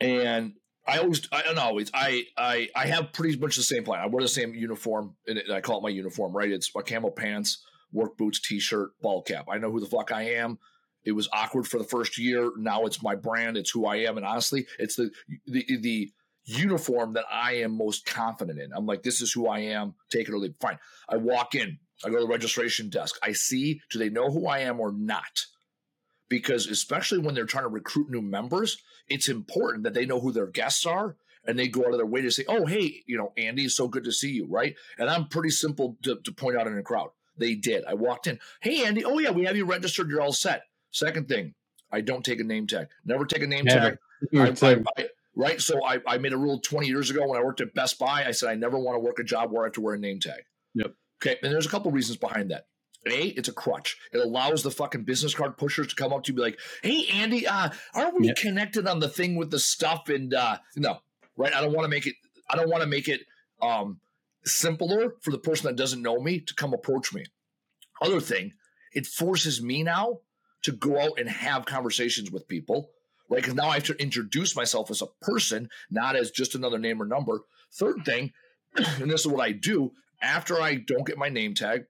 and I always, I don't always, I, I, I have pretty much the same plan. I wear the same uniform, and I call it my uniform, right? It's my camel pants, work boots, t-shirt, ball cap. I know who the fuck I am. It was awkward for the first year. Now it's my brand. It's who I am, and honestly, it's the the the uniform that I am most confident in. I'm like, this is who I am. Take it or leave. Fine. I walk in. I go to the registration desk. I see, do they know who I am or not? Because especially when they're trying to recruit new members, it's important that they know who their guests are and they go out of their way to say, oh, hey, you know, Andy, it's so good to see you, right? And I'm pretty simple to, to point out in a crowd. They did. I walked in. Hey, Andy. Oh, yeah, we have you registered. You're all set. Second thing, I don't take a name tag. Never take a name Never. tag. [laughs] I, I, I, right? So I, I made a rule 20 years ago when I worked at Best Buy. I said I never want to work a job where I have to wear a name tag. Yep. Okay. And there's a couple reasons behind that. A, it's a crutch. It allows the fucking business card pushers to come up to you and be like, hey, Andy, uh, aren't we Yep. connected on the thing with the stuff? And uh, no, right? I don't want to make it, I don't want to make it um, simpler for the person that doesn't know me to come approach me. Other thing, it forces me now to go out and have conversations with people, right? Because now I have to introduce myself as a person, not as just another name or number. Third thing, [clears throat] and this is what I do after I don't get my name tag,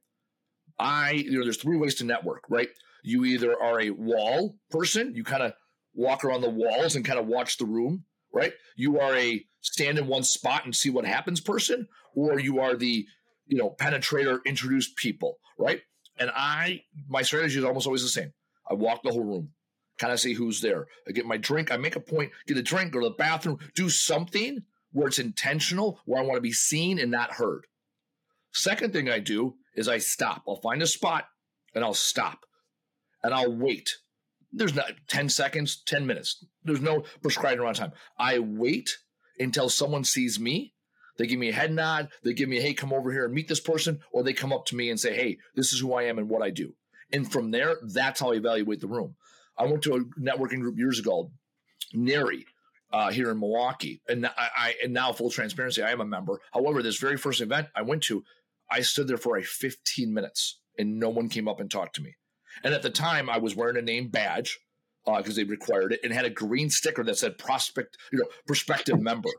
I, you know, there's three ways to network, right? You either are a wall person, you kind of walk around the walls and kind of watch the room, right? You are a stand in one spot and see what happens person, or you are the, you know, penetrator, introduce people, right? And I, my strategy is almost always the same. I walk the whole room, kind of see who's there. I get my drink. I make a point, get a drink, go to the bathroom, do something where it's intentional, where I want to be seen and not heard. Second thing I do is I stop. I'll find a spot and I'll stop and I'll wait. There's not 10 seconds, 10 minutes. There's no prescribed amount of time. I wait until someone sees me. They give me a head nod. They give me hey, come over here and meet this person. Or they come up to me and say, hey, this is who I am and what I do. And from there, that's how I evaluate the room. I went to a networking group years ago, NARI, uh, here in Milwaukee. And I, I and now full transparency, I am a member. However, this very first event I went to, I stood there for a 15 minutes and no one came up and talked to me. And at the time, I was wearing a name badge because they required it and had a green sticker that said prospect, you know, prospective member.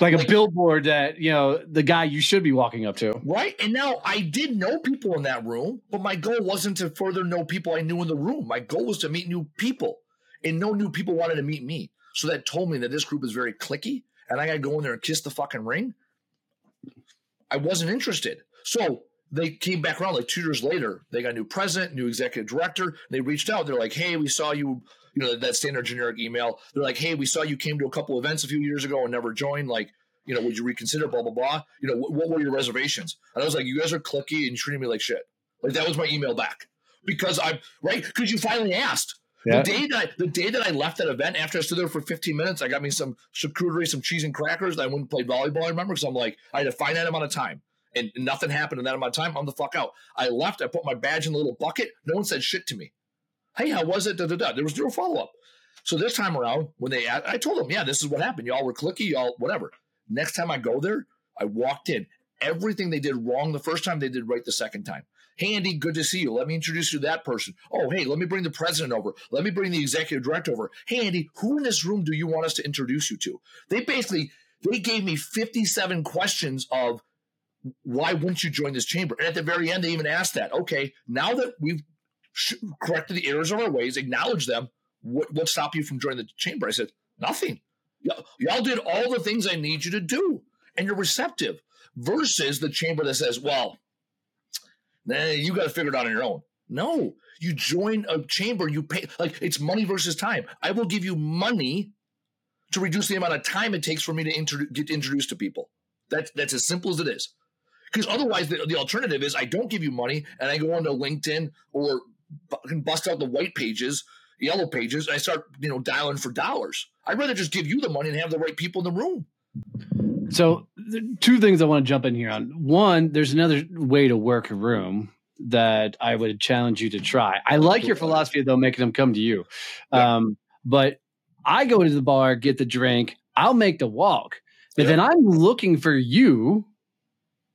like a Like- billboard that you know the guy you should be walking up to. Right. And now I did know people in that room, but my goal wasn't to further know people I knew in the room. My goal was to meet new people. And no new people wanted to meet me. So that told me that this group is very cliquey and I got to go in there and kiss the fucking ring. I wasn't interested. So they came back around like two years later. They got a new president, new executive director. They reached out. They're like, hey, we saw you, you know, that standard generic email. They're like, hey, we saw you came to a couple events a few years ago and never joined. Like, you know, would you reconsider? Blah blah blah. You know, what, what were your reservations? And I was like, you guys are cliquey and treating me like shit. Like that was my email back because I'm right because you finally asked. Yeah. The day that I, the day that I left that event, after I stood there for 15 minutes, I got me some charcuterie, some cheese and crackers. And I went and played volleyball. I remember because I'm like, I had a finite amount of time, and nothing happened in that amount of time. I'm the fuck out. I left. I put my badge in the little bucket. No one said shit to me. Hey, how was it? Da, da, da. There was zero follow up. So this time around, when they, I told them, yeah, this is what happened. Y'all were cliquey. Y'all whatever. Next time I go there, I walked in. Everything they did wrong the first time, they did right the second time. Hey, Andy, good to see you. Let me introduce you to that person. Oh, hey, let me bring the president over. Let me bring the executive director over. Hey, Andy, who in this room do you want us to introduce you to? They basically they gave me 57 questions of why wouldn't you join this chamber? And at the very end, they even asked that. Okay, now that we've corrected the errors of our ways, acknowledge them. What what stopped you from joining the chamber? I said nothing. Y'all, y'all did all the things I need you to do, and you're receptive. Versus the chamber that says, "Well, nah, you got to figure it out on your own." No, you join a chamber. You pay like it's money versus time. I will give you money to reduce the amount of time it takes for me to get introduced to people. That's that's as simple as it is. Because otherwise, the, the alternative is I don't give you money and I go onto LinkedIn or bust out the white pages, yellow pages, and I start you know dialing for dollars. I'd rather just give you the money and have the right people in the room. So, two things I want to jump in here on. One, there's another way to work a room that I would challenge you to try. I like your philosophy though, making them come to you. Yeah. Um, but I go to the bar, get the drink, I'll make the walk. But Yeah. then I'm looking for you,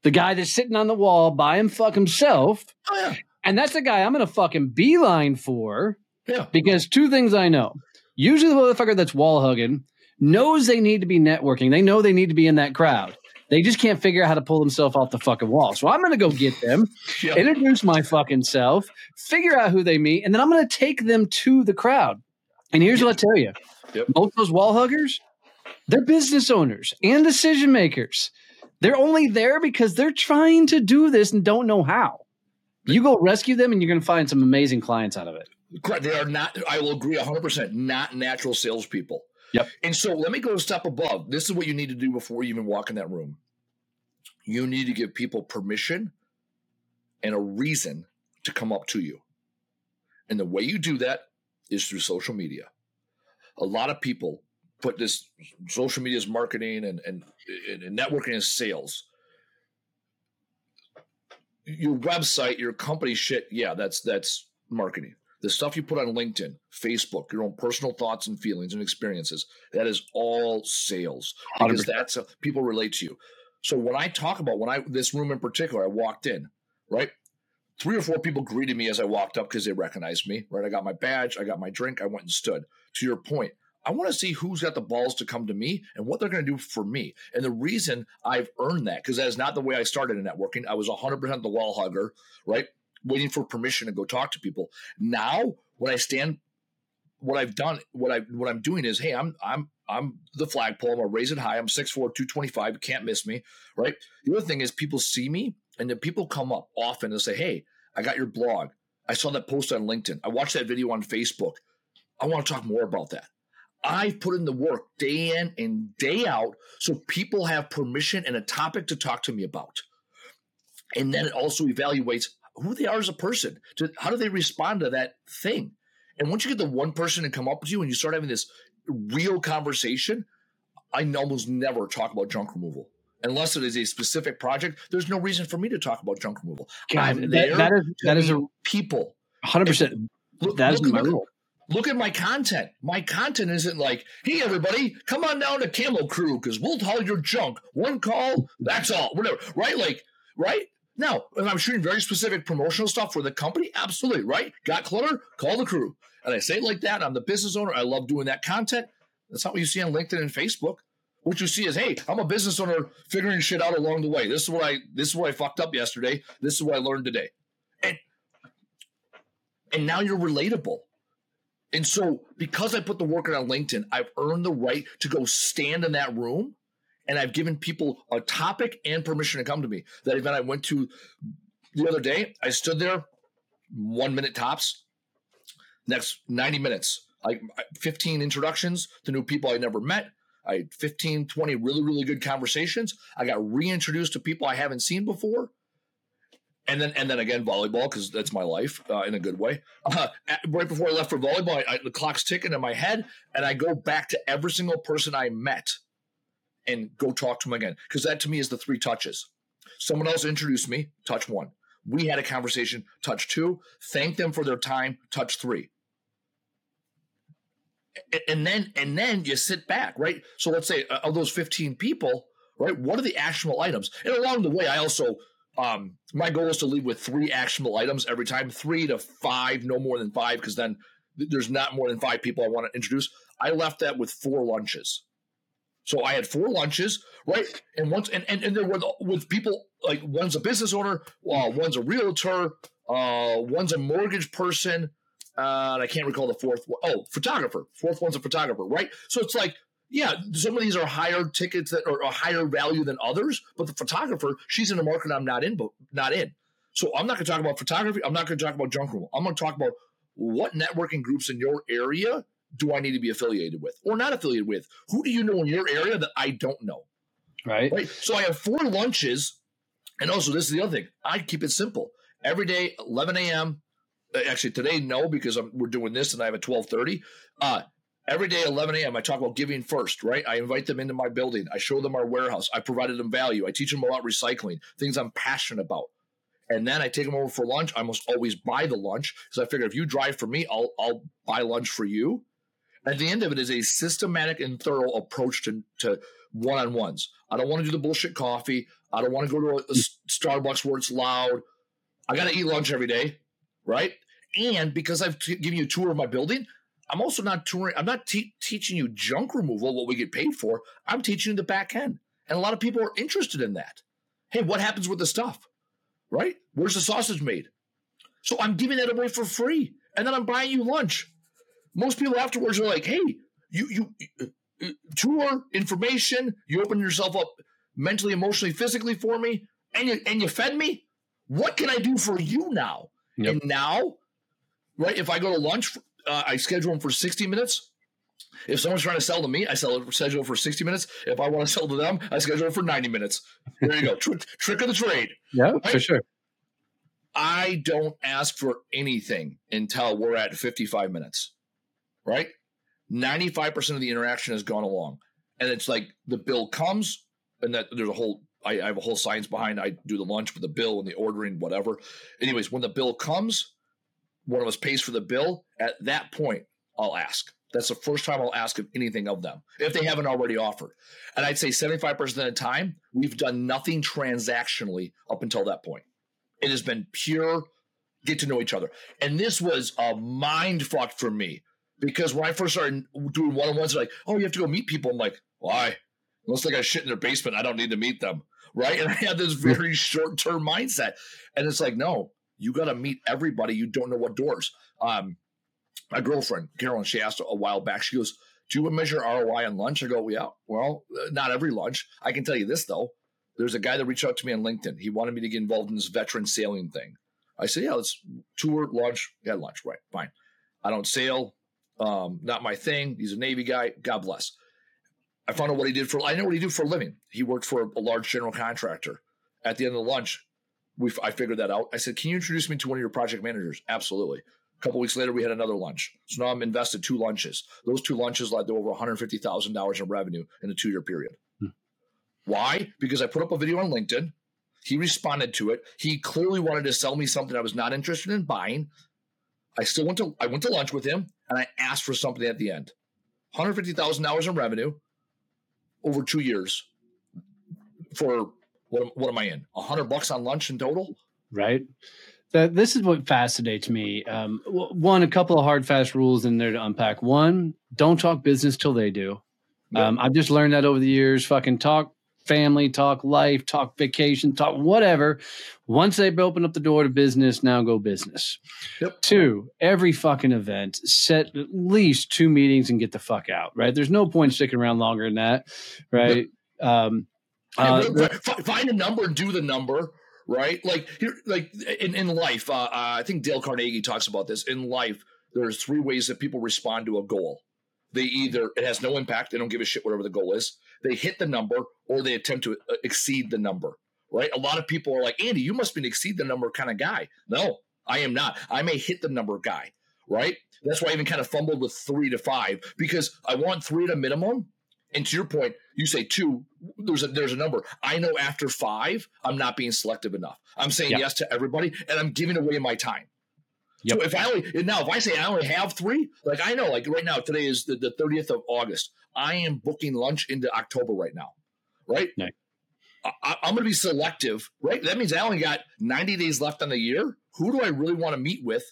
the guy that's sitting on the wall by him fuck himself. Oh yeah, And that's the guy I'm gonna fucking beeline for yeah, because two things I know. Usually the motherfucker that's wall hugging knows they need to be networking. They know they need to be in that crowd. They just can't figure out how to pull themselves off the fucking wall. So I'm gonna go get them, [laughs] yeah. introduce my fucking self, figure out who they meet, and then I'm gonna take them to the crowd. And here's what I tell you. Yep. Most those wall huggers, they're business owners and decision makers. They're only there because they're trying to do this and don't know how. You go rescue them and you're going to find some amazing clients out of it. They are not, I will agree 100%, not natural salespeople. Yep. And so let me go a step above. This is what you need to do before you even walk in that room. You need to give people permission and a reason to come up to you. And the way you do that is through social media. A lot of people put this social media is marketing and, and, and networking is sales. Your website, your company shit, yeah, that's that's marketing. The stuff you put on LinkedIn, Facebook, your own personal thoughts and feelings and experiences, that is all sales because 100%. that's a, people relate to you. So when I talk about when I this room in particular, I walked in, right? Three or four people greeted me as I walked up because they recognized me, right? I got my badge, I got my drink, I went and stood. To your point, I want to see who's got the balls to come to me and what they're going to do for me. And the reason I've earned that, because that is not the way I started in networking. I was 100% the wall hugger, right? Waiting for permission to go talk to people. Now, when I stand, what I've done, what I what I'm doing is, hey, I'm I'm I'm the flagpole. I'm gonna raise it high. I'm 6'4", 225. You can't miss me, right? The other thing is people see me and then people come up often and say, hey, I got your blog. I saw that post on LinkedIn. I watched that video on Facebook. I want to talk more about that. I've put in the work day in and day out so people have permission and a topic to talk to me about. And then it also evaluates who they are as a person. To, how do they respond to that thing? And once you get the one person to come up with you and you start having this real conversation, I almost never talk about junk removal. Unless it is a specific project, there's no reason for me to talk about junk removal. God, that, that is that is a people. Hundred percent. That is my rule. Look at my content. My content isn't like, hey, everybody, come on down to Camo Crew because we'll haul your junk. One call, that's all, whatever. Right? Like, right? Now, if I'm shooting very specific promotional stuff for the company, absolutely, right? Got clutter? Call the crew. And I say it like that. I'm the business owner. I love doing that content. That's not what you see on LinkedIn and Facebook. What you see is, hey, I'm a business owner figuring shit out along the way. This is what I this is what I fucked up yesterday. This is what I learned today. And and now you're relatable. And so, because I put the work in on LinkedIn, I've earned the right to go stand in that room and I've given people a topic and permission to come to me. That event I went to the other day, I stood there one minute tops, next 90 minutes, like 15 introductions to new people I never met. I had 15, 20 really, really good conversations. I got reintroduced to people I haven't seen before and then and then again volleyball because that's my life uh, in a good way. Uh, right before I left for volleyball, I, I, the clock's ticking in my head, and I go back to every single person I met and go talk to them again because that to me is the three touches. Someone else introduced me, touch one. We had a conversation, touch two. Thank them for their time, touch three. And then and then you sit back, right? So let's say uh, of those fifteen people, right? What are the actionable items? And along the way, I also um, my goal is to leave with three actionable items every time, three to five, no more than five, because then there's not more than five people I want to introduce. I left that with four lunches. So I had four lunches, right? And once and and, and there were with people like one's a business owner, uh, one's a realtor, uh, one's a mortgage person, uh, and I can't recall the fourth one. Oh, photographer. Fourth one's a photographer, right? So it's like yeah, some of these are higher tickets that are, higher value than others. But the photographer, she's in a market I'm not in, but not in. So I'm not going to talk about photography. I'm not going to talk about junk room. I'm going to talk about what networking groups in your area do I need to be affiliated with or not affiliated with? Who do you know in your area that I don't know? Right. Right. So I have four lunches. And also, this is the other thing. I keep it simple. Every day, 11 a.m. Actually, today, no, because I'm, we're doing this and I have a 1230. Uh, Every day, 11 a.m., I talk about giving first, right? I invite them into my building. I show them our warehouse. I provided them value. I teach them about recycling, things I'm passionate about. And then I take them over for lunch. I almost always buy the lunch because I figure if you drive for me, I'll, I'll buy lunch for you. At the end of it is a systematic and thorough approach to, to one-on-ones. I don't want to do the bullshit coffee. I don't want to go to a, a mm. Starbucks where it's loud. I got to eat lunch every day, right? And because I've t- given you a tour of my building, I'm also not touring. I'm not te- teaching you junk removal, what we get paid for. I'm teaching you the back end, and a lot of people are interested in that. Hey, what happens with the stuff? Right? Where's the sausage made? So I'm giving that away for free, and then I'm buying you lunch. Most people afterwards are like, "Hey, you you uh, tour information. You open yourself up mentally, emotionally, physically for me, and you and you fed me. What can I do for you now? Yep. And now, right? If I go to lunch uh, I schedule them for 60 minutes. If someone's trying to sell to me, I sell it schedule for 60 minutes. If I want to sell to them, I schedule it for 90 minutes. There you go. Trick, trick of the trade. Yeah, right? for sure. I don't ask for anything until we're at 55 minutes. Right? 95% of the interaction has gone along. And it's like the bill comes, and that there's a whole I, I have a whole science behind. I do the lunch with the bill and the ordering, whatever. Anyways, when the bill comes, one of us pays for the bill. At that point, I'll ask. That's the first time I'll ask of anything of them if they haven't already offered. And I'd say 75% of the time, we've done nothing transactionally up until that point. It has been pure get to know each other. And this was a mind fuck for me because when I first started doing one on ones, like, oh, you have to go meet people. I'm like, why? Unless they got shit in their basement, I don't need to meet them right? And I had this very short term mindset. And it's like, no, you got to meet everybody. You don't know what doors. Um, my girlfriend, Carolyn, she asked a while back, she goes, Do you measure ROI on lunch? I go, Yeah, well, uh, not every lunch. I can tell you this, though. There's a guy that reached out to me on LinkedIn. He wanted me to get involved in this veteran sailing thing. I said, Yeah, let's tour, lunch. Yeah, lunch, right, fine. I don't sail. Um, not my thing. He's a Navy guy. God bless. I found out what he did for. I know what he did for a living. He worked for a large general contractor. At the end of the lunch, we I figured that out. I said, "Can you introduce me to one of your project managers?" Absolutely. A couple weeks later, we had another lunch. So now I'm invested two lunches. Those two lunches led to over one hundred fifty thousand dollars in revenue in a two year period. Hmm. Why? Because I put up a video on LinkedIn. He responded to it. He clearly wanted to sell me something I was not interested in buying. I still went to I went to lunch with him and I asked for something at the end. $150,000 in revenue over two years for what, what am I in? A hundred bucks on lunch in total? Right. That this is what fascinates me. Um, one, a couple of hard, fast rules in there to unpack. One, don't talk business till they do. Um, I've just learned that over the years. Fucking talk family, talk life, talk vacation, talk whatever. Once they've opened up the door to business, now go business. Yep. Two, every fucking event, set at least two meetings and get the fuck out, right? There's no point sticking around longer than that, right? Yep. Um, uh, find a number and do the number right like here like in, in life uh, uh, i think dale carnegie talks about this in life there's three ways that people respond to a goal they either it has no impact they don't give a shit whatever the goal is they hit the number or they attempt to uh, exceed the number right? A lot of people are like andy you must be an exceed the number kind of guy. No i am not. I may hit the number guy right? That's why i even kind of fumbled with three to five because i want three at a minimum. And to your point you say two there's a there's a number. I know after five i'm not being selective enough. I'm saying yep. yes to everybody and i'm giving away my time Yep. So if I only now if I say I only have three, like I know, like right now today is the, 30th of August. I am booking lunch into October right now, right? Nice. I, am going to be selective, right? That means I only got 90 days left on the year. Who do I really want to meet with,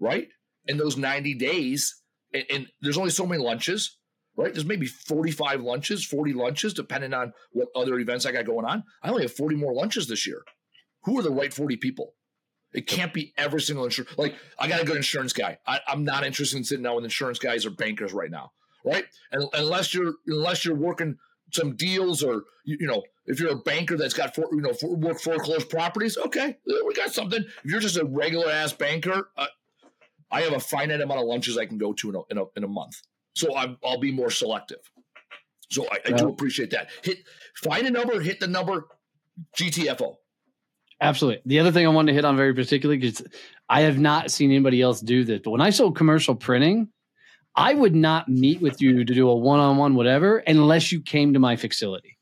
right? In those 90 days, and, and there's only so many lunches, right? There's maybe 45 lunches, 40 lunches, depending on what other events I got going on. I only have 40 more lunches this year. Who are the right 40 people? It can't be every single insurance. Like I got a good insurance guy. I, am not interested in sitting down with insurance guys or bankers right now, right? And unless you're unless you're working some deals or you, you know if you're a banker that's got for, you know for, work foreclosed properties, okay, we got something. If you're just a regular ass banker, uh, I have a finite amount of lunches I can go to in a in a, in a month, so i will be more selective. So I, I do appreciate that. Hit find a number, hit the number, GTFO. Absolutely. The other thing I wanted to hit on very particularly because I have not seen anybody else do this, but when I sold commercial printing, I would not meet with you to do a one-on-one whatever unless you came to my facility.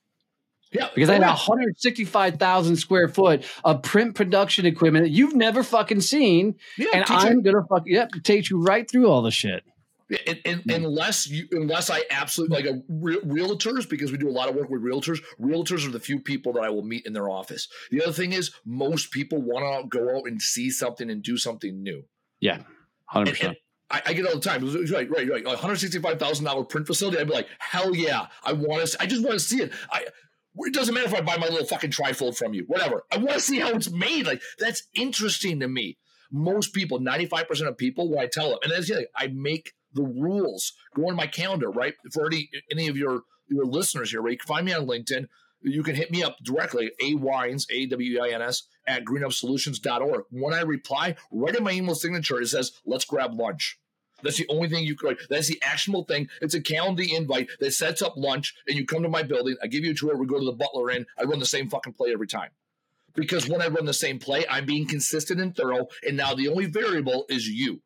Yeah, because I had 165,000 square foot of print production equipment that you've never fucking seen, yeah, and I'm gonna fuck yep take you right through all the shit. And, and, unless you, unless I absolutely like a re- realtors, because we do a lot of work with realtors. Realtors are the few people that I will meet in their office. The other thing is, most people want to go out and see something and do something new. Yeah, hundred percent. I, I, get all the time. Right, right, right. One hundred sixty-five thousand dollar print facility. I'd be like, hell yeah! I want to. I just want to see it. I. It doesn't matter if I buy my little fucking trifold from you. Whatever. I want to see how it's made. Like that's interesting to me. Most people, ninety-five percent of people, when I tell them, and that's the I make the rules. Go on my calendar, right? For any any of your your listeners here, right? You can find me on LinkedIn. You can hit me up directly, A Weins, A W I N S, at greenupsolutions.org. When I reply, right in my email signature, it says, let's grab lunch. That's the only thing you could. That's the actionable thing. It's a calendar invite that sets up lunch, and you come to my building. I give you a tour. We go to the Butler Inn. I run the same fucking play every time. Because when I run the same play, I'm being consistent and thorough. And now the only variable is you.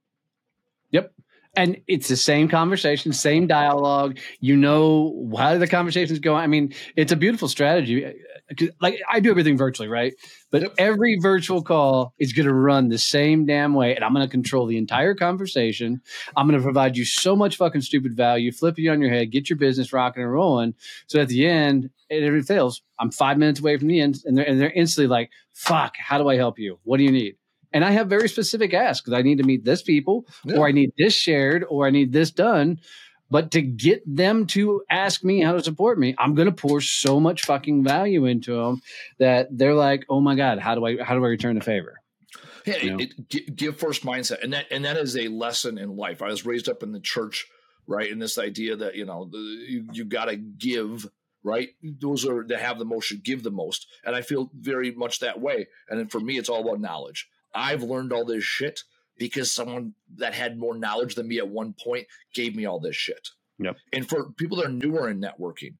Yep. And it's the same conversation, same dialogue. You know how the conversations go. I mean, it's a beautiful strategy. Like I do everything virtually, right? But yep. every virtual call is going to run the same damn way, and I'm going to control the entire conversation. I'm going to provide you so much fucking stupid value, flip you on your head, get your business rocking and rolling. So at the end, if it fails, I'm five minutes away from the end, and they're and they're instantly like, "Fuck, how do I help you? What do you need?" And I have very specific asks I need to meet this people, yeah. or I need this shared, or I need this done. But to get them to ask me how to support me, I'm going to pour so much fucking value into them that they're like, "Oh my god, how do I how do I return the favor?" Yeah, you know? it, it, give first mindset, and that and that is a lesson in life. I was raised up in the church, right, in this idea that you know the, you, you got to give right? Those are that have the most should give the most. And I feel very much that way. And then for me, it's all about knowledge. I've learned all this shit because someone that had more knowledge than me at one point gave me all this shit. Yep. And for people that are newer in networking,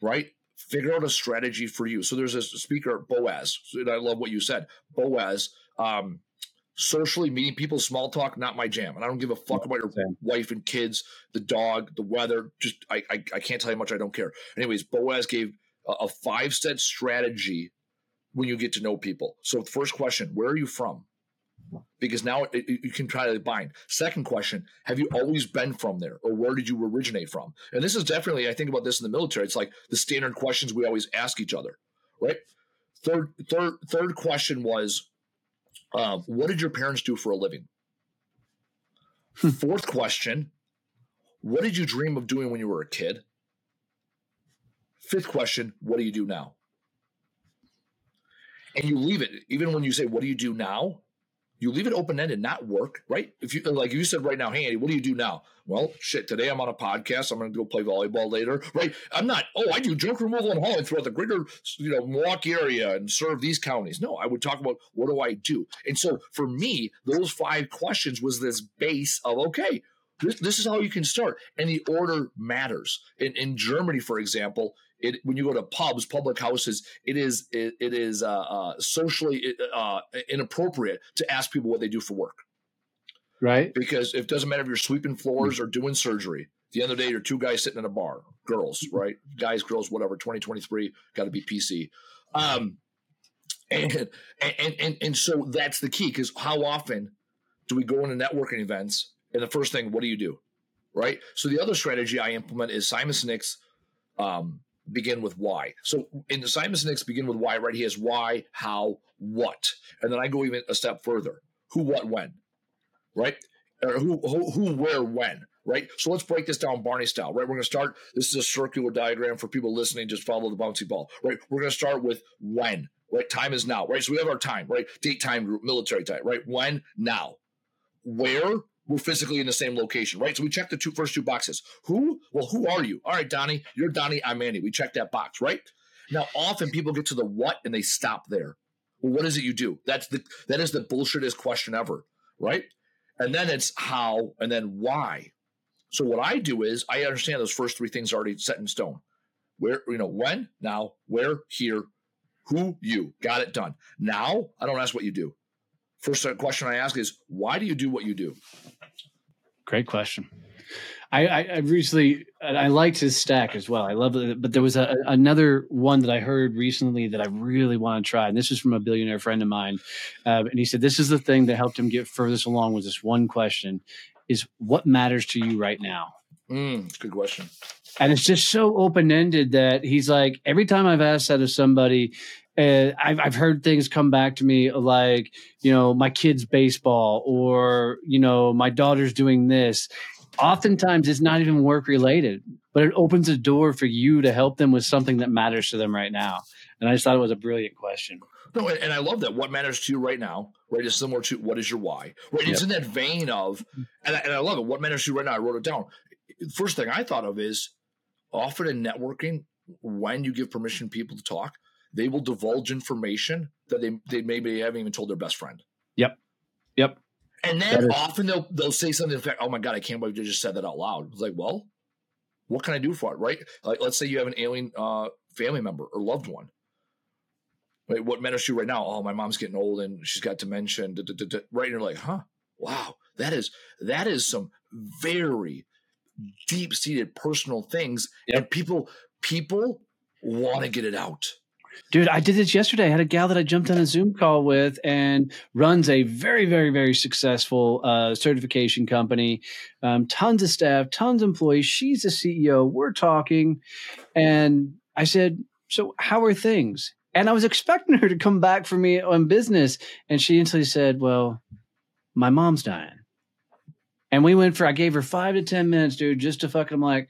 right? Figure out a strategy for you. So there's a speaker, Boaz, and I love what you said. Boaz, um, socially meeting people, small talk, not my jam. And I don't give a fuck about your wife and kids, the dog, the weather. Just I, I, I can't tell you much. I don't care. Anyways, Boaz gave a, a five step strategy when you get to know people. So, first question, where are you from? Because now it, it, you can try to bind. Second question, have you always been from there or where did you originate from? And this is definitely, I think about this in the military. It's like the standard questions we always ask each other, right? Third, third, third question was, um, what did your parents do for a living? Hmm. Fourth question, what did you dream of doing when you were a kid? Fifth question, what do you do now? And you leave it even when you say what do you do now you leave it open ended, not work, right? If you like you said right now, hey Andy, what do you do now? Well, shit, today I'm on a podcast. I'm gonna go play volleyball later, right? I'm not, oh, I do junk removal and hauling throughout the greater you know Milwaukee area and serve these counties. No, I would talk about what do I do? And so for me, those five questions was this base of okay, this, this is how you can start. And the order matters. In in Germany, for example, it, when you go to pubs, public houses, it is it, it is uh, uh, socially uh, inappropriate to ask people what they do for work. Right. Because it doesn't matter if you're sweeping floors or doing surgery. At the end of the day, you're two guys sitting in a bar, girls, right? Guys, girls, whatever. 2023, got to be PC. Um, and, and and and so that's the key because how often do we go into networking events and the first thing, what do you do? Right. So the other strategy I implement is Simon Sinek's um, begin with why. So in the Simon Sinek's begin with why, right? He has why, how, what, and then I go even a step further: who, what, when, right? Or who, who, who where, when, right? So let's break this down Barney style, right? We're going to start. This is a circular diagram for people listening. Just follow the bouncy ball, right? We're going to start with when, right? Time is now, right? So we have our time, right? Date, time, military time, right? When, now, where, we're physically in the same location, right? So we check the two first two boxes. Who? Well, who are you? All right, Donnie, you're Donnie. I'm Andy. We check that box, right? Now, often people get to the what and they stop there. Well, what is it you do? That's the that is the bullshitest question ever, right? And then it's how and then why. So what I do is I understand those first three things already set in stone. Where you know when, now, where, here, who, you. Got it done. Now I don't ask what you do. First question I ask is why do you do what you do? Great question. I, I, I recently I liked his stack as well. I love it, but there was a, another one that I heard recently that I really want to try, and this is from a billionaire friend of mine, uh, and he said this is the thing that helped him get furthest along was this one question: is what matters to you right now? Mm, good question. And it's just so open ended that he's like, every time I've asked that of somebody, uh, I've, I've heard things come back to me like, you know, my kid's baseball or, you know, my daughter's doing this. Oftentimes it's not even work related, but it opens a door for you to help them with something that matters to them right now. And I just thought it was a brilliant question. No, and, I love that. What matters to you right now, right, is similar to what is your why, right? Yep. It's in that vein of, and I, and I love it. What matters to you right now? I wrote it down. First thing I thought of is often in networking, when you give permission people to talk, they will divulge information that they, they maybe haven't even told their best friend. Yep. Yep. And then often they'll they'll say something like, "Oh my god, I can't believe you just said that out loud." It's like, well, what can I do for it, right? Like, let's say you have an alien uh, family member or loved one. Right? What matters to you right now? Oh, my mom's getting old and she's got dementia. And da, da, da, right? And you're like, huh? Wow, that is that is some very deep seated personal things, Yep. and people people want to get it out. Dude, I did this yesterday. I had a gal that I jumped on a Zoom call with and runs a very, very, very successful uh, certification company. Um, tons of staff, tons of employees. She's the CEO. We're talking. And I said, So, how are things? And I was expecting her to come back for me on business. And she instantly said, Well, my mom's dying. And we went for, I gave her five to 10 minutes, dude, just to fucking, I'm like,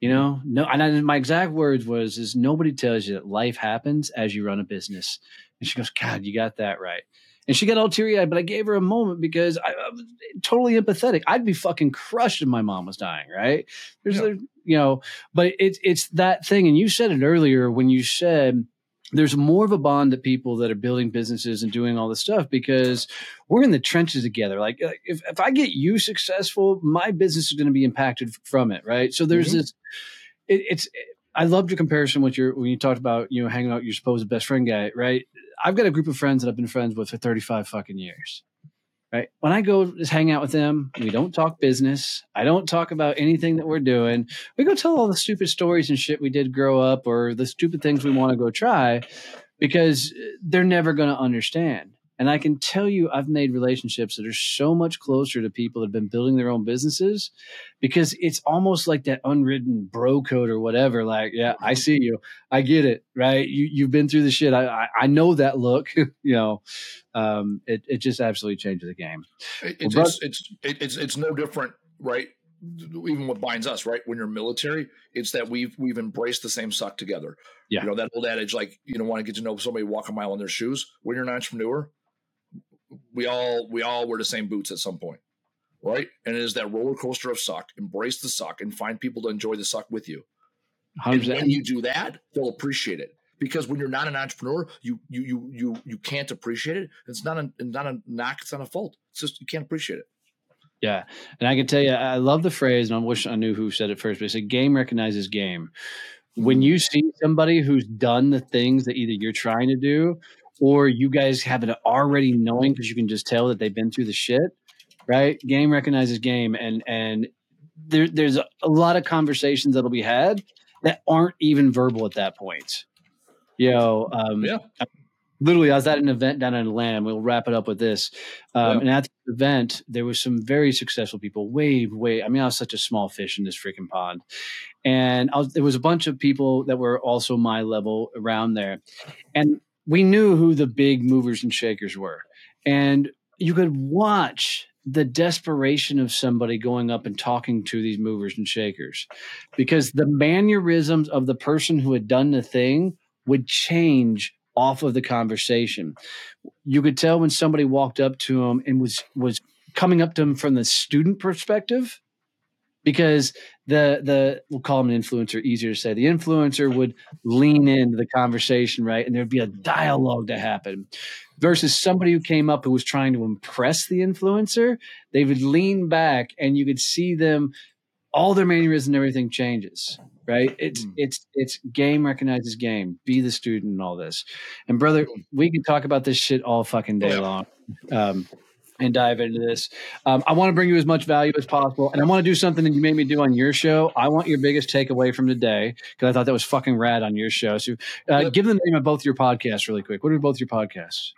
you know, no, and I, my exact words was, is nobody tells you that life happens as you run a business. And she goes, God, you got that right. And she got all teary eyed, but I gave her a moment because I, I was totally empathetic. I'd be fucking crushed if my mom was dying, right? There's, Yeah. there, you know, but it's it's that thing. And you said it earlier when you said there's more of a bond to people that are building businesses and doing all this stuff because we're in the trenches together. Like like, if, if I get you successful, my business is going to be impacted from it, right? So there's Mhm. this. It, it's. I loved your comparison with your when you talked about you know hanging out with your supposed best friend guy, right? I've got a group of friends that I've been friends with for 35 fucking years. Right. When I go just hang out with them, we don't talk business. I don't talk about anything that we're doing. We go tell all the stupid stories and shit we did grow up or the stupid things we want to go try because they're never going to understand. And I can tell you, I've made relationships that are so much closer to people that have been building their own businesses because it's almost like that unwritten bro code or whatever. Like, yeah, I see you. I get it. Right. You, you've been through the shit. I, I, I know that look, [laughs] you know, um, it, it just absolutely changes the game. It's Well, it's, it's it's it's no different, right? Even what binds us, right? When you're military, it's that we've we've embraced the same suck together. Yeah. You know that old adage, like you don't want to get to know somebody walk a mile in their shoes. When you're an entrepreneur, we all we all wear the same boots at some point, right? And it is that roller coaster of suck. Embrace the suck and find people to enjoy the suck with you. And 100%. when you do that, they'll appreciate it. Because when you're not an entrepreneur, you you you you you can't appreciate it. It's not a not a knock. It's not a fault. It's just you can't appreciate it. Yeah. And I can tell you, I love the phrase, and I wish I knew who said it first, but it said game recognizes game. When hmm. you see somebody who's done the things that either you're trying to do or you guys have it already knowing because you can just tell that they've been through the shit, right? Game recognizes game. And and there, there's a, a lot of conversations that'll be had that aren't even verbal at that point. You know, um, Yeah. literally, I was at an event down in Atlanta. We'll wrap it up with this. Um, Yeah. And at the event, there was some very successful people. Way, way. I mean, I was such a small fish in this freaking pond, and I was, there was a bunch of people that were also my level around there, and we knew who the big movers and shakers were, and you could watch the desperation of somebody going up and talking to these movers and shakers because the mannerisms of the person who had done the thing would change off of the conversation. You could tell when somebody walked up to him and was was coming up to him from the student perspective because the the we'll call him an influencer easier to say. The influencer would lean into the conversation right? And there'd be a dialogue to happen versus somebody who came up who was trying to impress the influencer. They would lean back and you could see them all their mannerisms and everything changes right? It's Mm. it's it's game recognizes game. Be the student and all this. And brother we can talk about this shit all fucking day Yeah. long. Um, and dive into this. Um, i want to bring you as much value as possible and i want to do something that you made me do on your show. I want your biggest takeaway from today because i thought that was fucking rad on your show. So uh, give them the name of both your podcasts really quick. What are both your podcasts?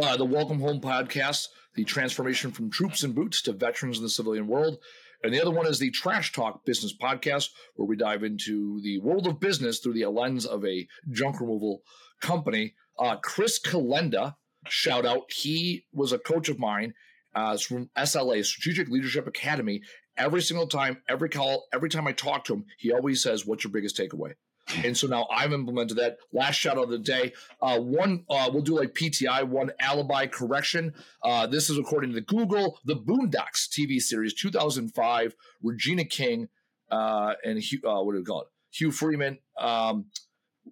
Uh, the Welcome Home podcast, the transformation from troops and boots to veterans in the civilian world. And the other one is the Trash Talk Business Podcast, where we dive into the world of business through the lens of a junk removal company. Uh, Chris Kalenda, shout out, he was a coach of mine uh, from SLA, Strategic Leadership Academy. Every single time, every call, every time I talk to him, he always says, What's your biggest takeaway? [laughs] And so now I've implemented that. Last shout out of the day. Uh, one, uh, we'll do like PTI, one alibi correction. Uh, this is according to the Google, the Boondocks TV series, 2005, Regina King, uh, and Hugh, uh, what do we call it? Hugh Freeman. Um,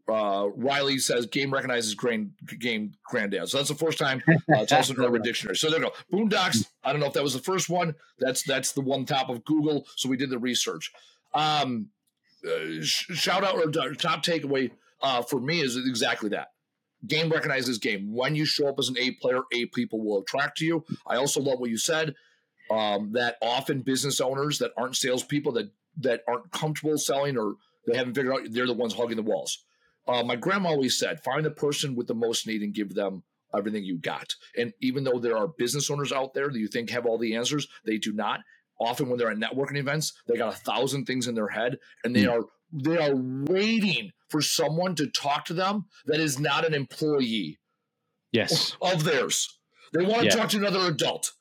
uh, Riley says game recognizes grain, game granddad. So that's the first time [laughs] uh, it's also in our dictionary. So there you go. Boondocks. I don't know if that was the first one. That's that's the one top of Google. So we did the research. Um, uh, sh- shout out or top takeaway uh, for me is exactly that. Game recognizes game. When you show up as an A player, A people will attract to you. I also love what you said. Um, that often business owners that aren't salespeople that that aren't comfortable selling or they haven't figured out they're the ones hugging the walls. Uh, my grandma always said, find the person with the most need and give them everything you got. And even though there are business owners out there that you think have all the answers, they do not. Often when they're at networking events, they got a thousand things in their head and they mm. are they are waiting for someone to talk to them that is not an employee yes of theirs. They want to yeah. talk to another adult.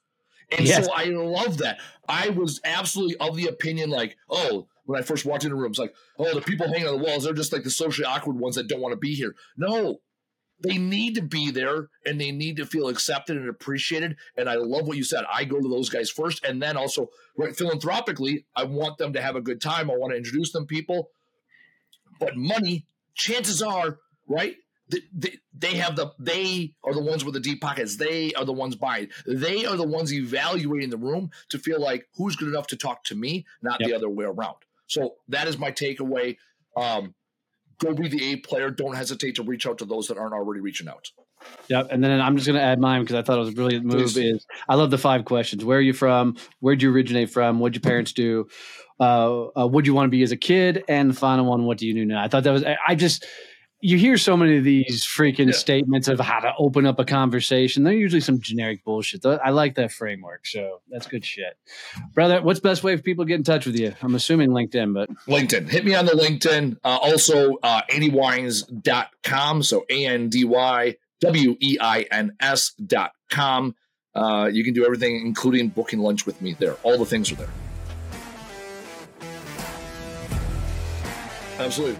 And yes. so I love that. I was absolutely of the opinion like, oh, when I first walked into rooms, like, oh, the people hanging on the walls, they're just like the socially awkward ones that don't want to be here. No, they need to be there and they need to feel accepted and appreciated. And I love what you said. I go to those guys first. And then also, right, philanthropically, I want them to have a good time. I want to introduce them people. But money, chances are, right? They, they have the they are the ones with the deep pockets they are the ones buying they are the ones evaluating the room to feel like who's good enough to talk to me not yep. the other way around so that is my takeaway um, go be the A player. Don't hesitate to reach out to those that aren't already reaching out. Yeah, and then I'm just going to add mine because I thought it was a brilliant move. Please. Is I love the five questions. Where are you from? Where'd you originate from? What'd your parents do? Uh, uh, what do you want to be as a kid? And the final one, what do you do now? I thought that was. I just you hear so many of these freaking yeah. statements of how to open up a conversation. They're usually some generic bullshit. I like that framework. So that's good shit. Brother, what's best way for people to get in touch with you? I'm assuming LinkedIn, but LinkedIn. Hit me on the LinkedIn. Uh, also, uh, andyweins.com. So A N D Y W E I N S.com. Uh, you can do everything, including booking lunch with me there. All the things are there. Absolutely.